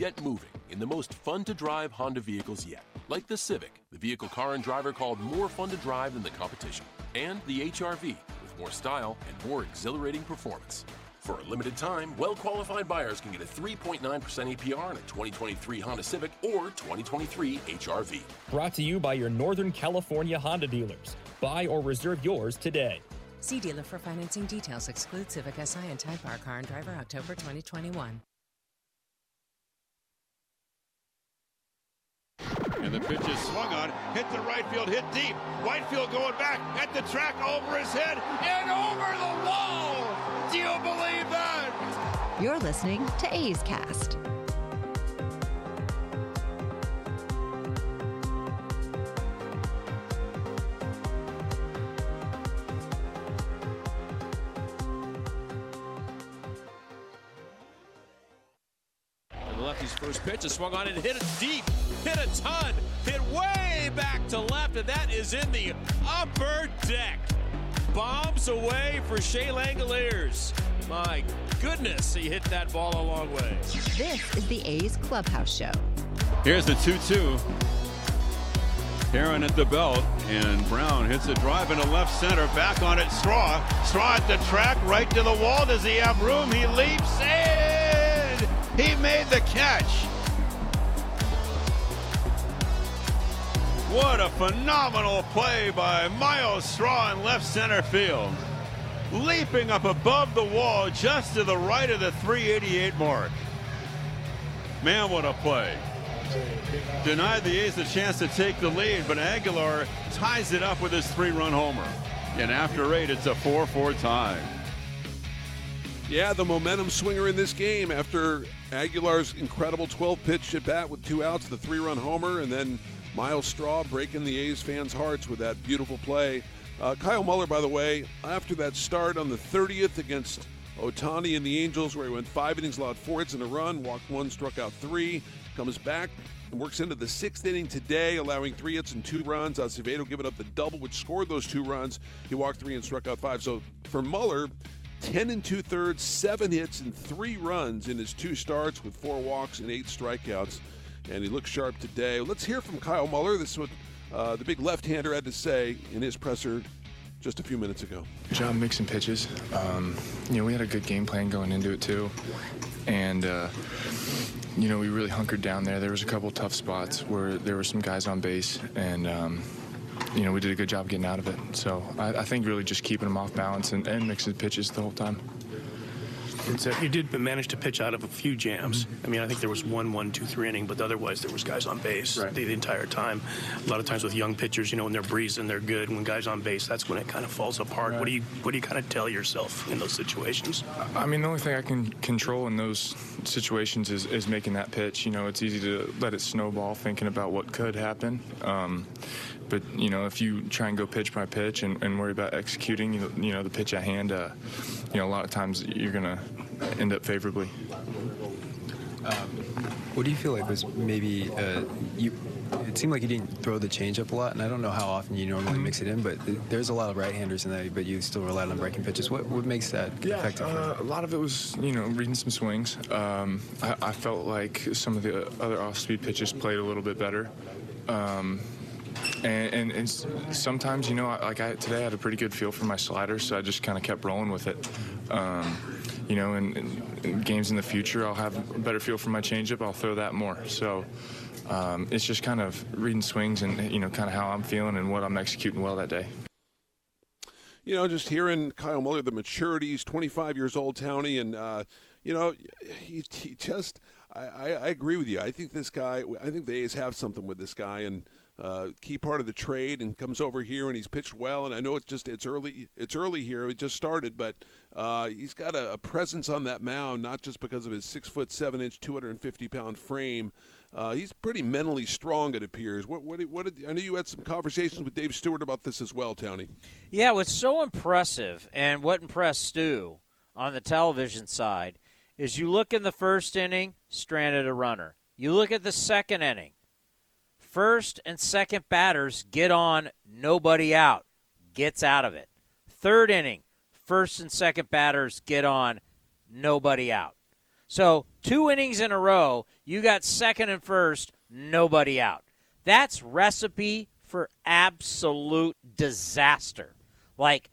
Get moving in the most fun to drive Honda vehicles yet, like the Civic, the vehicle car and driver called more fun to drive than the competition, and the HRV with more style and more exhilarating performance. For a limited time, well qualified buyers can get a 3.9% APR on a 2023 Honda Civic or 2023 HRV. Brought to you by your Northern California Honda dealers. Buy or reserve yours today. See dealer for financing details. Exclude Civic Si and Type R car and driver October 2021. And the pitch is swung on, hit the right field, hit deep. Whitefield going back at the track over his head and over the wall. Do you believe that? You're listening to A's Cast. Lefty's first pitch is swung on and hit it deep, hit a ton, hit way back to left, and that is in the upper deck. Bombs away for Shea Langeliers. My goodness, he hit that ball a long way. This is the A's Clubhouse Show. Here's the 2 2. Herrin at the belt, and Brown hits a drive into left center. Back on it, Straw. Straw at the track, right to the wall. Does he have room? He leaps in. He made the catch. What a phenomenal play by Myles Straw in left center field. Leaping up above the wall just to the right of the 388 mark. Man, what a play. Denied the A's a chance to take the lead, but Aguilar ties it up with his three-run homer. And after eight, it's a 4-4 tie. Yeah, the momentum swinger in this game after Aguilar's incredible 12 pitch at bat with two outs, the three run homer, and then Myles Straw breaking the A's fans' hearts with that beautiful play. Uh, Kyle Muller, by the way, after that start on the 30th against Ohtani and the Angels, where he went five innings, allowed four hits and a run, walked one, struck out three, comes back and works into the sixth inning today, allowing three hits and two runs. Acevedo giving up the double, which scored those two runs. He walked three and struck out five. So for Muller, 10 and two thirds, seven hits, and three runs in his two starts with four walks and eight strikeouts. And he looks sharp today. Let's hear from Kyle Muller. This is what uh, the big left hander had to say in his presser just a few minutes ago. Job mixing pitches. Um, you know, we had a good game plan going into it, too. And, uh, you know, we really hunkered down there. There was a couple tough spots where there were some guys on base, and um, you know, we did a good job getting out of it. So I, I think really just keeping them off balance and, and mixing pitches the whole time. Uh, you did manage to pitch out of a few jams. I mean, I think there was one, one, two, three inning, but otherwise there was guys on base right. the, the, entire time. A lot of times with young pitchers, you know, when they're breezing, they're good. When guys on base, that's when it kind of falls apart. Right. What do you what do you kind of tell yourself in those situations? I mean, the only thing I can control in those situations is, is making that pitch. You know, it's easy to let it snowball, thinking about what could happen. Um, but you know, if you try and go pitch by pitch and, and worry about executing, you know, you know, the pitch at hand, uh, you know, a lot of times you're gonna end up favorably. Um, what do you feel like was maybe uh, you? It seemed like you didn't throw the changeup a lot, and I don't know how often you normally mix it in, but there's a lot of right-handers in there, but you still relied on breaking pitches. What what makes that yeah, effective? Uh, a lot of it was you know reading some swings. Um, I, I, felt like some of the other off-speed pitches played a little bit better. Um, and, and, and, sometimes, you know, like I, today I had a pretty good feel for my slider, so I just kind of kept rolling with it. Um, you know, in, in, games in the future, I'll have a better feel for my changeup. I'll throw that more. So um, it's just kind of reading swings and, you know, kind of how I'm feeling and what I'm executing well that day. You know, just hearing Kyle Muller, the maturity, he's 25 years old, Townie, and, uh, you know, he, he just, I, I, I agree with you. I think this guy, I think the A's have something with this guy, and – uh, key part of the trade and comes over here and he's pitched well. And I know it's just it's early it's early here. It just started, but uh, he's got a, a, presence on that mound, not just because of his six foot seven inch, two hundred and fifty pound frame. Uh, he's pretty mentally strong, it appears. What, what, what did, I know you had some conversations with Dave Stewart about this as well, Tony. Yeah, what's so impressive and what impressed Stu on the television side is you look in the first inning, stranded a runner. You look at the second inning, First and second batters get on, nobody out, gets out of it. Third inning, first and second batters get on, nobody out. So, two innings in a row, you got second and first, nobody out. That's recipe for absolute disaster. Like,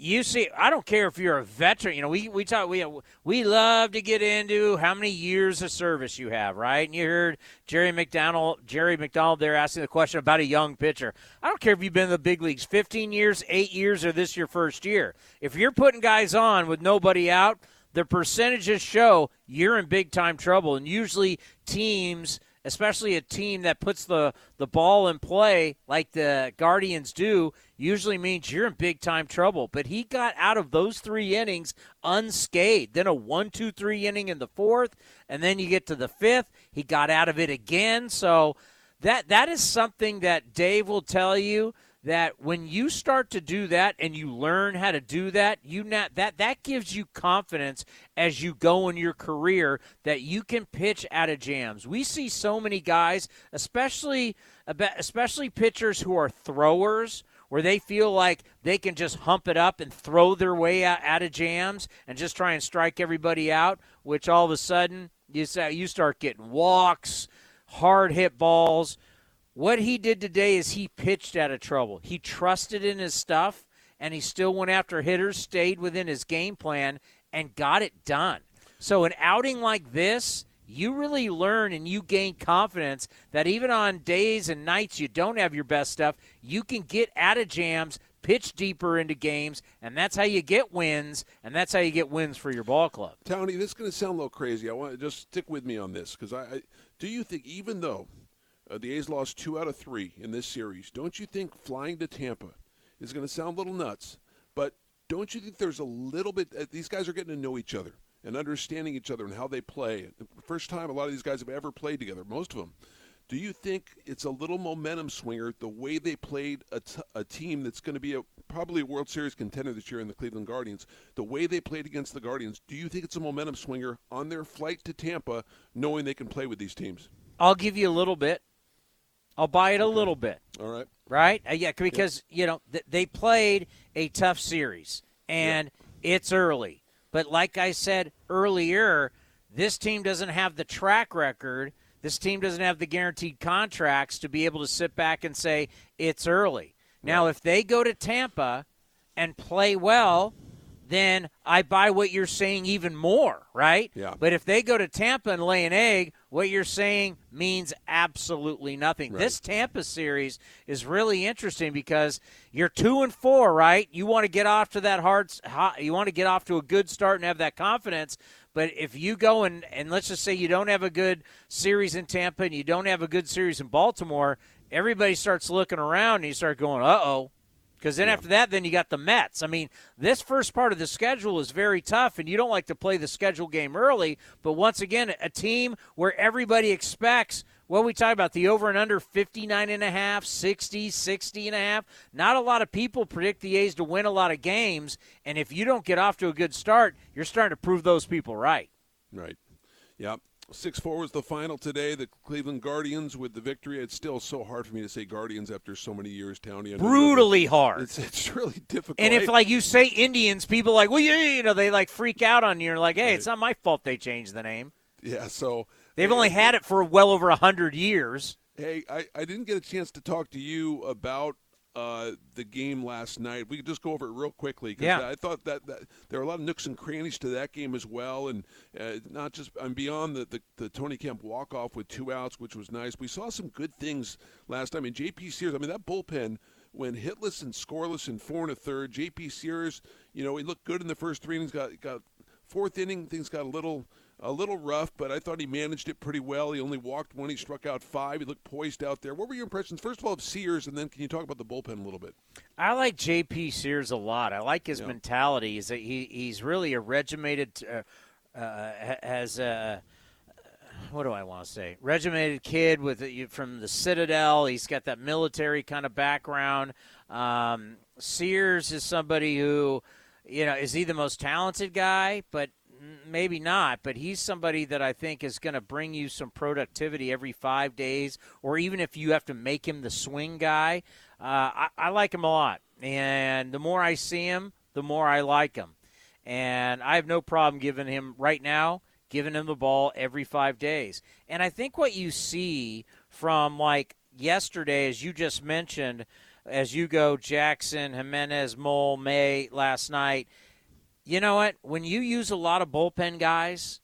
you see, I don't care if you're a veteran. You know, we we talk we we love to get into how many years of service you have, right? And you heard Jerry McDonald, Jerry McDonald there asking the question about a young pitcher. I don't care if you've been in the big leagues 15 years, eight years, or this your first year. If you're putting guys on with nobody out, the percentages show you're in big time trouble. And usually teams especially a team that puts the, the ball in play like the Guardians do, usually means you're in big time trouble. But he got out of those three innings unscathed. Then a one, two, three inning in the fourth, and then you get to the fifth. He got out of it again. So that that is something that Dave will tell you that when you start to do that and you learn how to do that, you not that that gives you confidence as you go in your career that you can pitch out of jams. We see so many guys, especially especially pitchers who are throwers where they feel like they can just hump it up and throw their way out, out of jams and just try and strike everybody out, which all of a sudden you you start getting walks, hard hit balls what he did today is he pitched out of trouble. He trusted in his stuff, and he still went after hitters, stayed within his game plan, and got it done. So, an outing like this, you really learn and you gain confidence that even on days and nights you don't have your best stuff, you can get out of jams pitch deeper into games, and that's how you get wins, and that's how you get wins for your ball club. Tony, this is going to sound a little crazy. I want to just stick with me on this because I, I, do you think even though uh, the A's lost two out of three in this series, don't you think flying to Tampa is going to sound a little nuts? But don't you think there's a little bit? Uh, these guys are getting to know each other and understanding each other and how they play. First time a lot of these guys have ever played together, most of them. Do you think it's a little momentum swinger the way they played a, t- a team that's going to be a, probably a World Series contender this year in the Cleveland Guardians? The way they played against the Guardians, do you think it's a momentum swinger on their flight to Tampa, knowing they can play with these teams? I'll give you a little bit. I'll buy it a little bit. All right. Right? Uh, yeah, because you know th- they played a tough series, and it's early. But like I said earlier, this team doesn't have the track record this team doesn't have the guaranteed contracts to be able to sit back and say it's early. Now, if they go to Tampa and play well, then I buy what you're saying even more, right? Yeah. But if they go to Tampa and lay an egg, what you're saying means absolutely nothing. Right. This Tampa series is really interesting because you're two and four, right? You want to get off to that hard, you want to get off to a good start and have that confidence. But if you go and, and let's just say you don't have a good series in Tampa and you don't have a good series in Baltimore, everybody starts looking around and you start going, uh oh. Because then after that, then you got the Mets. I mean, this first part of the schedule is very tough, and you don't like to play the schedule game early. But once again, a team where everybody expects what we talk about the over and under 59 and a half 60 60 and a half not a lot of people predict the a's to win a lot of games and if you don't get off to a good start you're starting to prove those people right Right. Yep. Six four was the final today. The Cleveland Guardians with the victory. It's still so hard for me to say Guardians after so many years, Townie. Brutally hard It's it's really difficult. and if like you say indians people like well yeah you know they like freak out on you and like hey it's not my fault they changed the name yeah, so they've only had it for well over a hundred years Hey, I, I didn't get a chance to talk to you about uh, the game last night. We could just go over it real quickly because Yeah. I thought that, that there are a lot of nooks and crannies to that game as well, and uh, not just I'm beyond the, the the Tony Kemp walk off with two outs, which was nice. We saw some good things last time. I mean, J.P. Sears. I mean, that bullpen when hitless and scoreless in four and a third. J.P. Sears, you know, he looked good in the first three innings. Got got fourth inning, things got a little a little rough, but I thought he managed it pretty well. He only walked one. He struck out five. He looked poised out there. What were your impressions, first of all, of Sears, and then can you talk about the bullpen a little bit? I like J.P. Sears a lot. I like his Yeah. mentality. Is that he he's really a regimented, uh, uh, has a what do I want to say? Regimented kid with from the Citadel. He's got that military kind of background. Um, Sears is somebody who, you know, is he the most talented guy? But maybe not. But he's somebody that I think is going to bring you some productivity every five days, or even if you have to make him the swing guy. Uh, I, I like him a lot, and the more I see him, the more I like him. And I have no problem giving him right now, giving him the ball every five days. And I think what you see from like yesterday, as you just mentioned, as you go Jackson, Jimenez, Moll, May last night, you know what? When you use a lot of bullpen guys,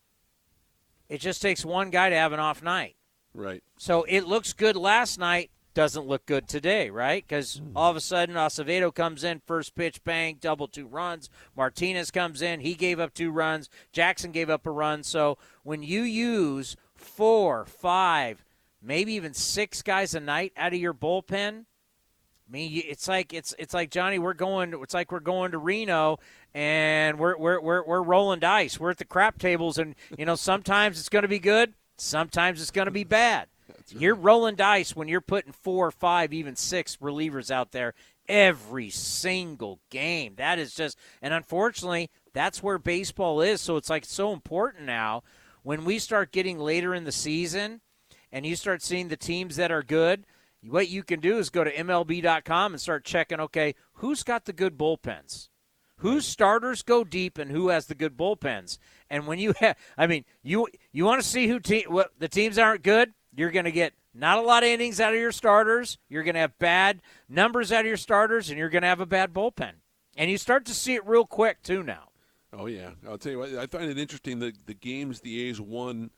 it just takes one guy to have an off night. Right. So it looks good last night, doesn't look good today, right? Because hmm. all of a sudden Acevedo comes in, first pitch, bang, double two runs. Martinez comes in, he gave up two runs. Jackson gave up a run. So when you use four, five, maybe even six guys a night out of your bullpen, I mean, it's like it's it's like Johnny. We're going. It's like we're going to Reno, and we're we're we're, we're rolling dice. We're at the crap tables, and you know sometimes it's going to be good, sometimes it's going to be bad. You're rolling dice when you're putting four, five, even six relievers out there every single game. That is just, and unfortunately, that's where baseball is. So it's like so important now when we start getting later in the season and you start seeing the teams that are good. What you can do is go to MLB.com and start checking. Okay, who's got the good bullpens? Whose starters go deep and who has the good bullpens? And when you have, I mean, you you want to see who te- what the teams aren't good. You're going to get not a lot of innings out of your starters. You're going to have bad numbers out of your starters, and you're going to have a bad bullpen. And you start to see it real quick too now. Oh yeah, I'll tell you what. I find it interesting that the games the A's won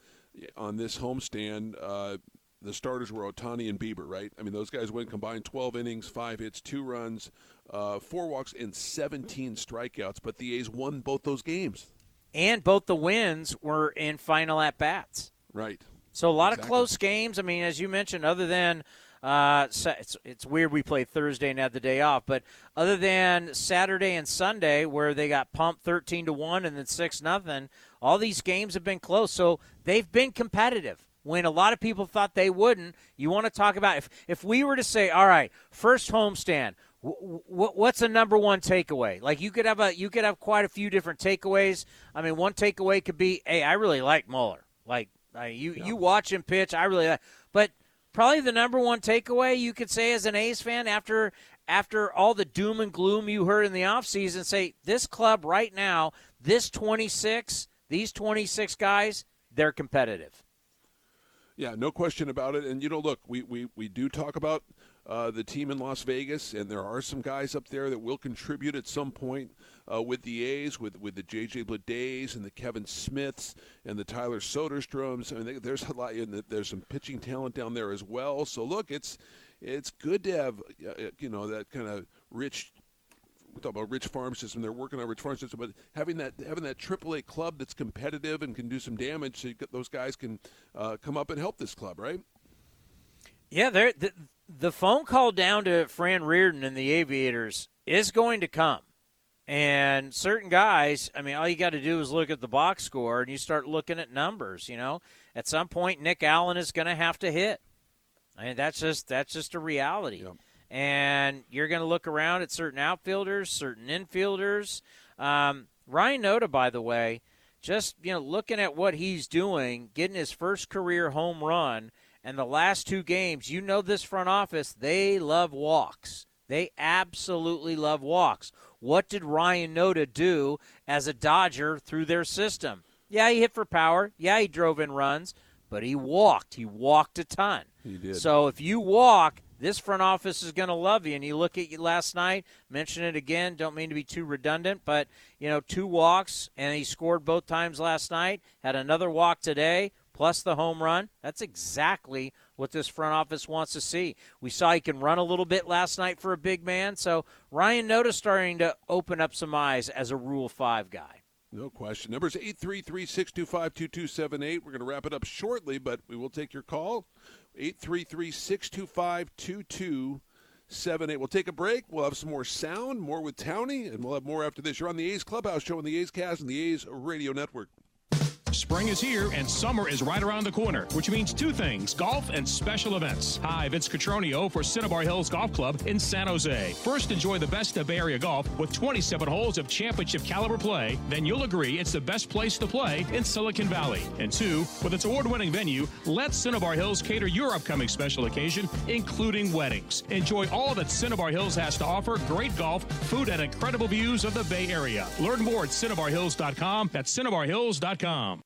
on this homestand. Uh, the starters were Ohtani and Bieber, right? I mean, those guys went combined 12 innings, five hits, two runs, uh, four walks, and 17 strikeouts. But the A's won both those games. And both the wins were in final at bats. Right. So a lot Exactly. of close games. I mean, as you mentioned, other than uh, it's it's weird we played Thursday and had the day off, but other than Saturday and Sunday where they got pumped thirteen to one and then six nothing, all these games have been close. So they've been competitive. When a lot of people thought they wouldn't, you want to talk about if if we were to say, all right, first homestand, w- w- what's the number one takeaway? Like you could have a you could have quite a few different takeaways. I mean, one takeaway could be, hey, I really like Muller. Like I, you you watch him pitch, I really like. But probably the number one takeaway you could say as an A's fan after after all the doom and gloom you heard in the offseason, say this club right now, this 26, these 26 guys, they're competitive. Yeah, no question about it. And you know, look, we we, we do talk about uh, the team in Las Vegas, and there are some guys up there that will contribute at some point uh, with the A's, with with the J.J. Bledays and the Kevin Smiths and the Tyler Soderstroms. I mean, there's a lot, and there's some pitching talent down there as well. So look, it's it's good to have uh, you know that kind of rich we talk about rich farm system. They're working on rich farm system, but having that having that AAA club that's competitive and can do some damage, so those guys can uh, come up and help this club, right? Yeah, the, the phone call down to Fran Riordan and the Aviators is going to come. And certain guys, I mean, all you got to do is look at the box score and you start looking at numbers, you know. At some point Nick Allen is going to have to hit. I mean, that's just that's just a reality. And you're going to look around at certain outfielders, certain infielders. Um, Ryan Noda, by the way, just you know, looking at what he's doing, getting his first career home run, and the last two games, you know, this front office they love walks. They absolutely love walks. What did Ryan Noda do as a Dodger through their system? Yeah, he hit for power. Yeah, he drove in runs, but he walked. He walked a ton. He did. So if you walk, this front office is going to love you. And you look at you last night, mention it again, don't mean to be too redundant, but, you know, two walks, and he scored both times last night, had another walk today, plus the home run. That's exactly what this front office wants to see. We saw he can run a little bit last night for a big man. So Ryan Noda starting to open up some eyes as a Rule 5 guy. No question. Numbers 833 625 2278. We're going to wrap it up shortly, but we will take your call. 833 625 2278. We'll take a break. We'll have some more sound, more with Townie, and we'll have more after this. You're on the A's Clubhouse Show on the A's Cast and the A's Radio Network. Spring is here and summer is right around the corner, which means two things golf and special events. Hi, Vince Cotroneo for Cinnabar Hills Golf Club in San Jose. First, enjoy the best of Bay Area golf with 27 holes of championship caliber play. Then you'll agree it's the best place to play in Silicon Valley. And two, with its award winning venue, let Cinnabar Hills cater your upcoming special occasion, including weddings. Enjoy all that Cinnabar Hills has to offer great golf, food, and incredible views of the Bay Area. Learn more at CinnabarHills.com. That's CinnabarHills.com.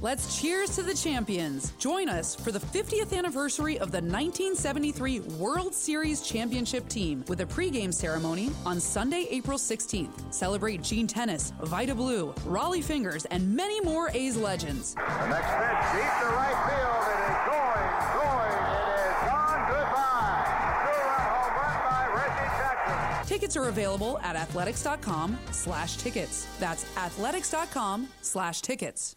Let's cheers to the champions. Join us for the 50th anniversary of the 1973 World Series Championship team with a pregame ceremony on Sunday, April 16th. Celebrate Gene Tenace, Vida Blue, Rollie Fingers, and many more A's legends. The next pitch deep to right field. It is going, going. It is gone. Goodbye. Two-run home run by Reggie Jackson. Tickets are available at athletics.com slash tickets. That's athletics.com slash tickets.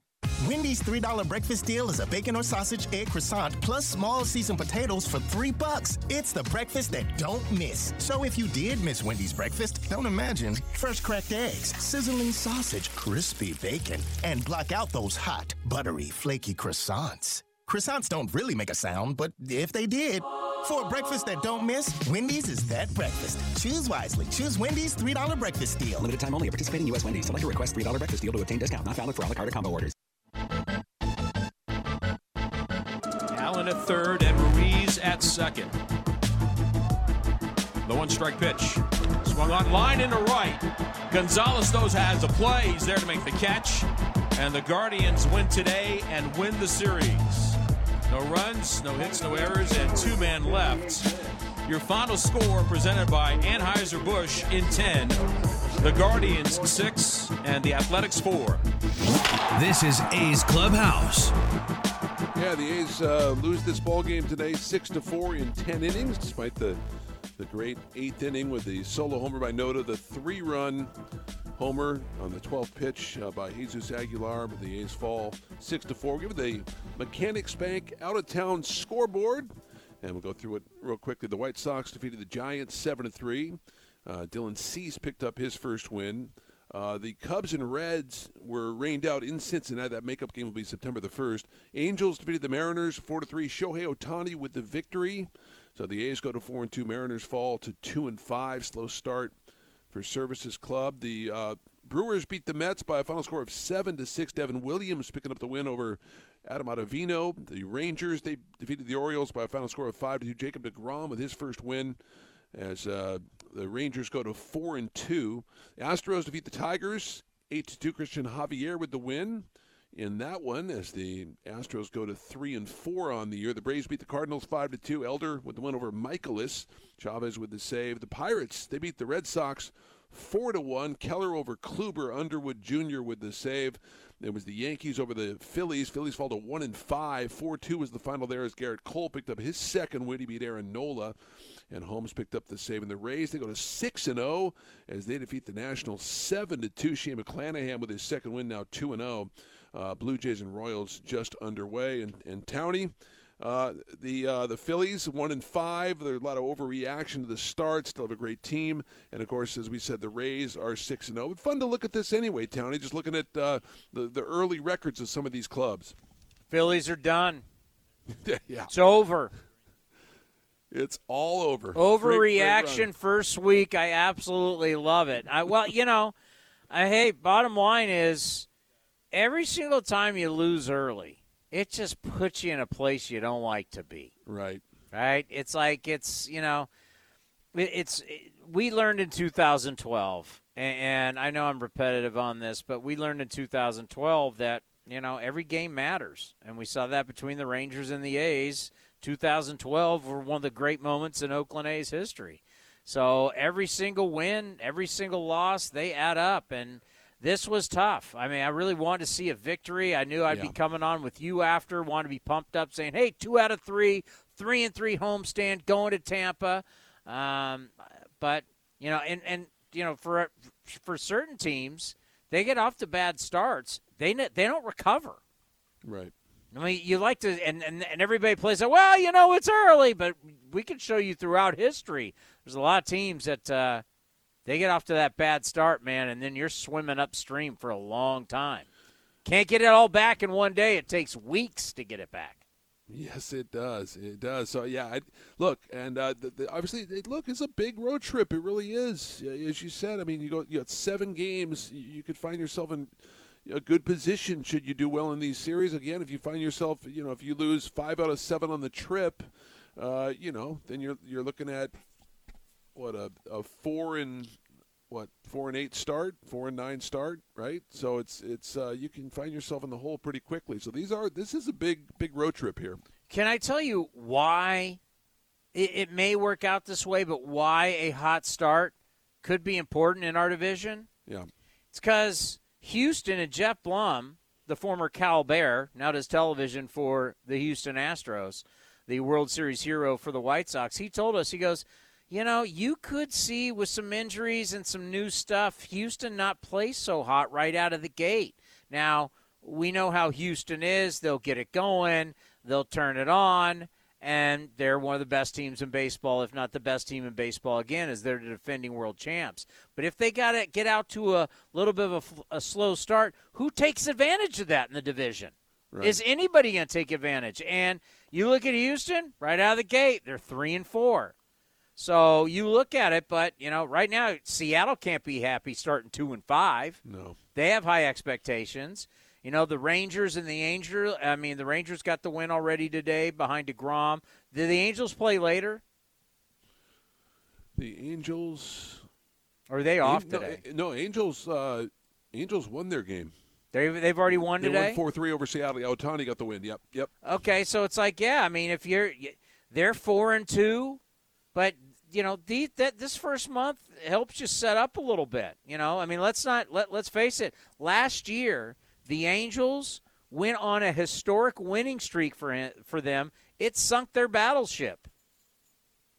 Wendy's $3 breakfast deal is a bacon or sausage egg croissant plus small seasoned potatoes for 3 bucks. It's the breakfast that don't miss. So if you did miss Wendy's breakfast, don't imagine. Fresh cracked eggs, sizzling sausage, crispy bacon, and block out those hot, buttery, flaky croissants. Croissants don't really make a sound, but if they did, for a breakfast that don't miss, Wendy's is that breakfast. Choose wisely. Choose Wendy's $3 breakfast deal. Limited time only. Participating U.S. Wendy's. Select a request $3 breakfast deal to obtain discount. Not valid for a la carte combo orders. Allen at third and Ruiz at second. The one strike pitch. Swung on line into right. Gonzalez, those has a play. He's there to make the catch. And the Guardians win today and win the series. No runs, no hits, no errors, and two men left. Your final score presented by Anheuser-Busch in 10. The Guardians 6 and the Athletics 4. This is A's Clubhouse. Yeah, the A's uh, lose this ball game today, six to four in ten innings, despite the the great eighth inning with the solo homer by Noda, the three-run homer on the 12th pitch uh, by Jesus Aguilar, but the A's fall six to four. Give it the Mechanics Bank out-of-town scoreboard, and we'll go through it real quickly. The White Sox defeated the Giants seven to three. Uh, Dylan Cease picked up his first win. Uh, the Cubs and Reds were rained out in Cincinnati. That makeup game will be September the 1st. Angels defeated the Mariners 4 to 3. Shohei Ohtani with the victory. So the A's go to 4 and 2. Mariners fall to 2 and 5. Slow start for Servais' Club. The uh, Brewers beat the Mets by a final score of 7 to 6. Devin Williams picking up the win over Adam Ottavino. The Rangers they defeated the Orioles by a final score of 5 to 2. Jacob DeGrom with his first win as uh, the Rangers go to four and two. The Astros defeat the Tigers eight to two. Christian Javier with the win in that one as the Astros go to three and four on the year. The Braves beat the Cardinals five to two. Elder with the win over Mikolas. Chavez with the save. The Pirates they beat the Red Sox four to one. Keller over Kluber. Underwood Jr. with the save. There was the Yankees over the Phillies. Phillies fall to one and five. Four two was the final there as Gerrit Cole picked up his second win. He beat Aaron Nola, and Holmes picked up the save. And the Rays they go to six and zero as they defeat the Nationals seven to two. Shane McClanahan with his second win now two and zero. Uh, Blue Jays and Royals just underway, and and Towney. Uh, the uh, the Phillies one and five. There's a lot of overreaction to the start. Still have a great team, and of course, as we said, the Rays are six and zero. But fun to look at this anyway, Tony. Just looking at uh, the the early records of some of these clubs. Phillies are done. yeah, It's over. it's all over. Overreaction Great- great first week. I absolutely love it. I well, you know, I hey, bottom line is every single time you lose early, it just puts you in a place you don't like to be. Right. Right? It's like it's, you know, it, it's it, we learned in 2012 and, and I know I'm repetitive on this, but we learned in 2012 that, you know, every game matters. And we saw that between the Rangers and the A's. 2012 were one of the great moments in Oakland A's history. So every single win, every single loss, they add up. And this was tough. I mean, I really wanted to see a victory. I knew I'd be coming on with you after, wanted to be pumped up, saying, "Hey, two out of three, three and three homestand, going to Tampa." Um, but you know, and and you know, for for certain teams, they get off to bad starts. They they don't recover. Right. I mean, you like to, and, and, and everybody plays it. Well, you know, it's early, but we can show you throughout history. There's a lot of teams that uh, they get off to that bad start, man, and then you're swimming upstream for a long time. Can't get it all back in one day. It takes weeks to get it back. Yes, it does. It does. So yeah, I, look, and uh, the, the, obviously, it, look, it's a big road trip. It really is. As you said, I mean, you go, you got seven games. You, could find yourself in a good position should you do well in these series. Again, if you find yourself, you know, if you lose five out of seven on the trip, uh, you know, then you're you're looking at what a, a four and what four and eight start, four and nine start, right? So it's it's uh, you can find yourself in the hole pretty quickly. So these are this is a big big road trip here. Can I tell you why it, it may work out this way, but why a hot start could be important in our division? Yeah. It's because Houston and Geoff Blum, the former Cal Bear, now does television for the Houston Astros, the World Series hero for the White Sox. He told us, he goes, you know, you could see with some injuries and some new stuff, Houston not play so hot right out of the gate. Now, we know how Houston is. They'll get it going, they'll turn it on, and they're one of the best teams in baseball, if not the best team in baseball again, as they're the defending world champs. But if they got to get out to a little bit of a slow start, who takes advantage of that in the division? Right. Is anybody going to take advantage? And you look at Houston right out of the gate; they're three and four. So you look at it, but you know, right now Seattle can't be happy starting two and five. No, they have high expectations. You know, the Rangers and the Angels. I mean, the Rangers got the win already today behind deGrom. Did the Angels play later? The Angels are they off no, today? No, Angels. Uh, Angels won their game. They they've already won They today. won four three over Seattle. Yeah, Ohtani got the win. Yep, yep. Okay, so it's like, yeah, I mean, if you're, they're four and two, but you know, the, that this first month helps you set up a little bit. You know, I mean, let's not let let's face it. Last year, the Angels went on a historic winning streak for for them. It sunk their battleship.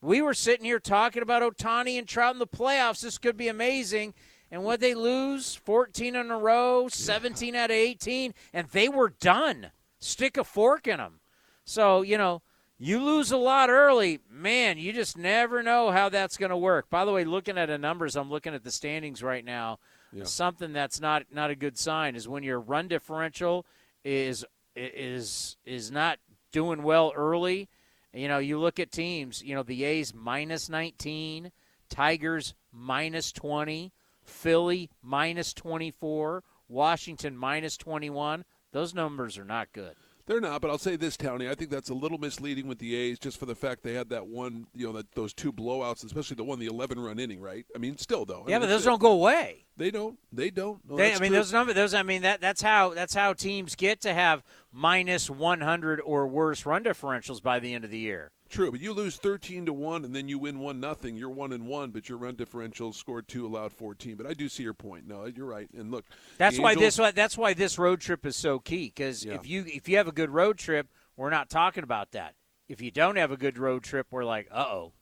We were sitting here talking about Ohtani and Trout in the playoffs. This could be amazing. And what they lose? 14 in a row, 17 out of 18, and they were done. Stick a fork in them. So, you know, you lose a lot early, man, you just never know how that's going to work. By the way, looking at the numbers, I'm looking at the standings right now. Yeah. Something that's not not a good sign is when your run differential is is is not doing well early. You know, you look at teams, you know, the A's minus 19, Tigers minus 20, Philly minus 24, Washington minus 21. Those numbers are not good. They're not, but I'll say this, Townie. I think that's a little misleading with the A's, just for the fact they had that one, you know, that those two blowouts, especially the one, the 11-run inning, right? I mean, still though. I Yeah, mean, but those don't go away. They don't. They don't. No, They, I mean, true. those number, those. I mean, that that's how that's how teams get to have minus 100 or worse run differentials by the end of the year. True, but you lose thirteen to one, and then you win one nothing. You're one and one, but your run differential scored two, allowed fourteen. But I do see your point. No, you're right. And look, That's why Angels- this that's why this road trip is so key because Yeah. if you if you have a good road trip, we're not talking about that. If you don't have a good road trip, we're like, uh oh.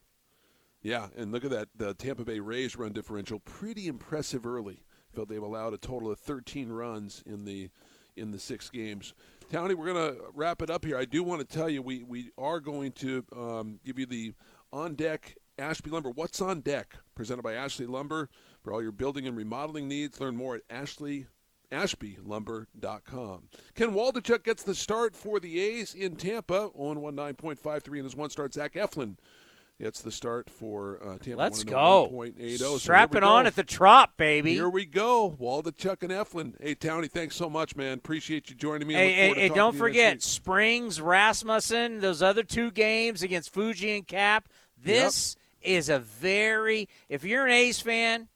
Yeah, and look at that. The Tampa Bay Rays run differential, pretty impressive early. Felt they've allowed a total of 13 runs in the in the six games. Townie, we're going to wrap it up here. I do want to tell you we we are going to um, give you the on deck Ashby Lumber. What's on deck? Presented by Ashley Lumber for all your building and remodeling needs. Learn more at Ashley. AshbyLumber.com. Ken Waldichuk gets the start for the A's in Tampa on 19.53 and his one start. Zach Eflin gets the start for uh, Tampa. Let's 101.80. go. So Strap it on go. at the trop, baby. Here we go. Waldichuk and Eflin. Hey, Townie, thanks so much, man. Appreciate you joining me. Hey, hey, hey, don't to you next forget. Springs, Rasmussen, those other two games against Fuji and Cap. This is a very, if you're an A's fan,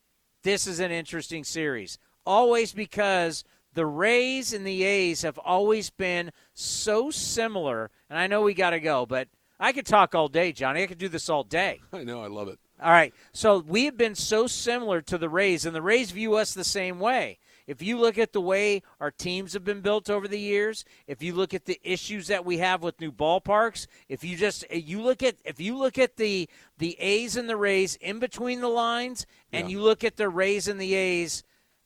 this is an interesting series. Always because the Rays and the A's have always been so similar. And I know we got to go, but I could talk all day, Johnny. I could do this all day. I know. I love it. All right. So we have been so similar to the Rays, and the Rays view us the same way. If you look at the way our teams have been built over the years, if you look at the issues that we have with new ballparks, if you just uh, you look at if you look at the the A's and the Rays in between the lines, and you look at the Rays and the A's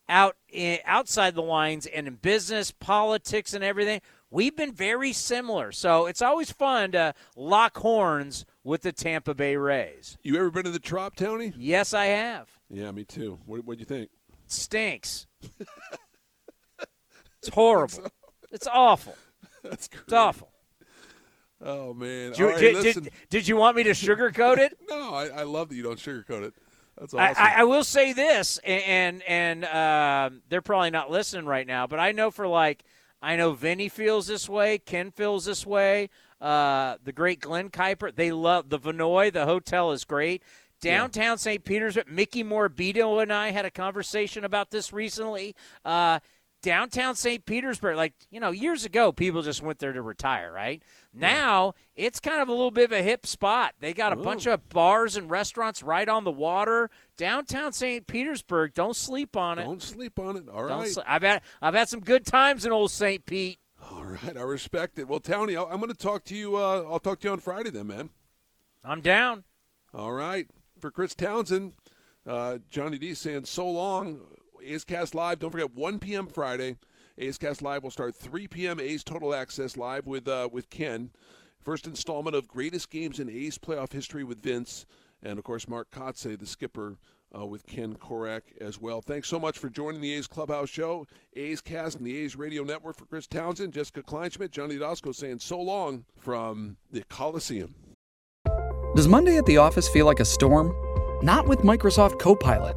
out in, outside the lines and in business, politics, and everything, we've been very similar. So it's always fun to lock horns with the Tampa Bay Rays. You ever been to the Trop, Tony? Yes, I have. Yeah, me too. What do you think? Stinks. it's horrible. It's awful. That's great. It's awful. Oh man! Did you, right, did, did, did you want me to sugarcoat it? no, I, I love that you don't sugarcoat it. That's awesome. I, I will say this, and and, and um, they're probably not listening right now, but I know for like I know Vinny feels this way, Ken feels this way. Uh, the great Glen Kuiper, they love the Vinoy. The hotel is great. Downtown St. Petersburg, Mickey Morabito and I had a conversation about this recently. Uh, downtown St. Petersburg, like, you know, years ago, people just went there to retire, right? Now, it's kind of a little bit of a hip spot. They got a bunch of bars and restaurants right on the water. Downtown St. Petersburg, don't sleep on it. Don't sleep on it. All Don't right. sli- I've had I've had some good times in old St. Pete. All right. I respect it. Well, I'll- I'm going to talk to you. Uh, I'll talk to you on Friday then, man. I'm down. All right. For Chris Townsend, uh, Johnny D saying so long. A's Cast Live. Don't forget 1 p.m. Friday. A's Cast Live will start 3 p.m. A's Total Access Live with uh, with Ken. First installment of Greatest Games in A's Playoff History with Vince, and of course Mark Kotsay, the skipper, uh, with Ken Korach as well. Thanks so much for joining the A's Clubhouse Show, A's Cast, and the A's Radio Network. For Chris Townsend, Jessica Kleinschmidt, Johnny Doskow saying so long from the Coliseum. Does Monday at the office feel like a storm? Not with Microsoft Copilot.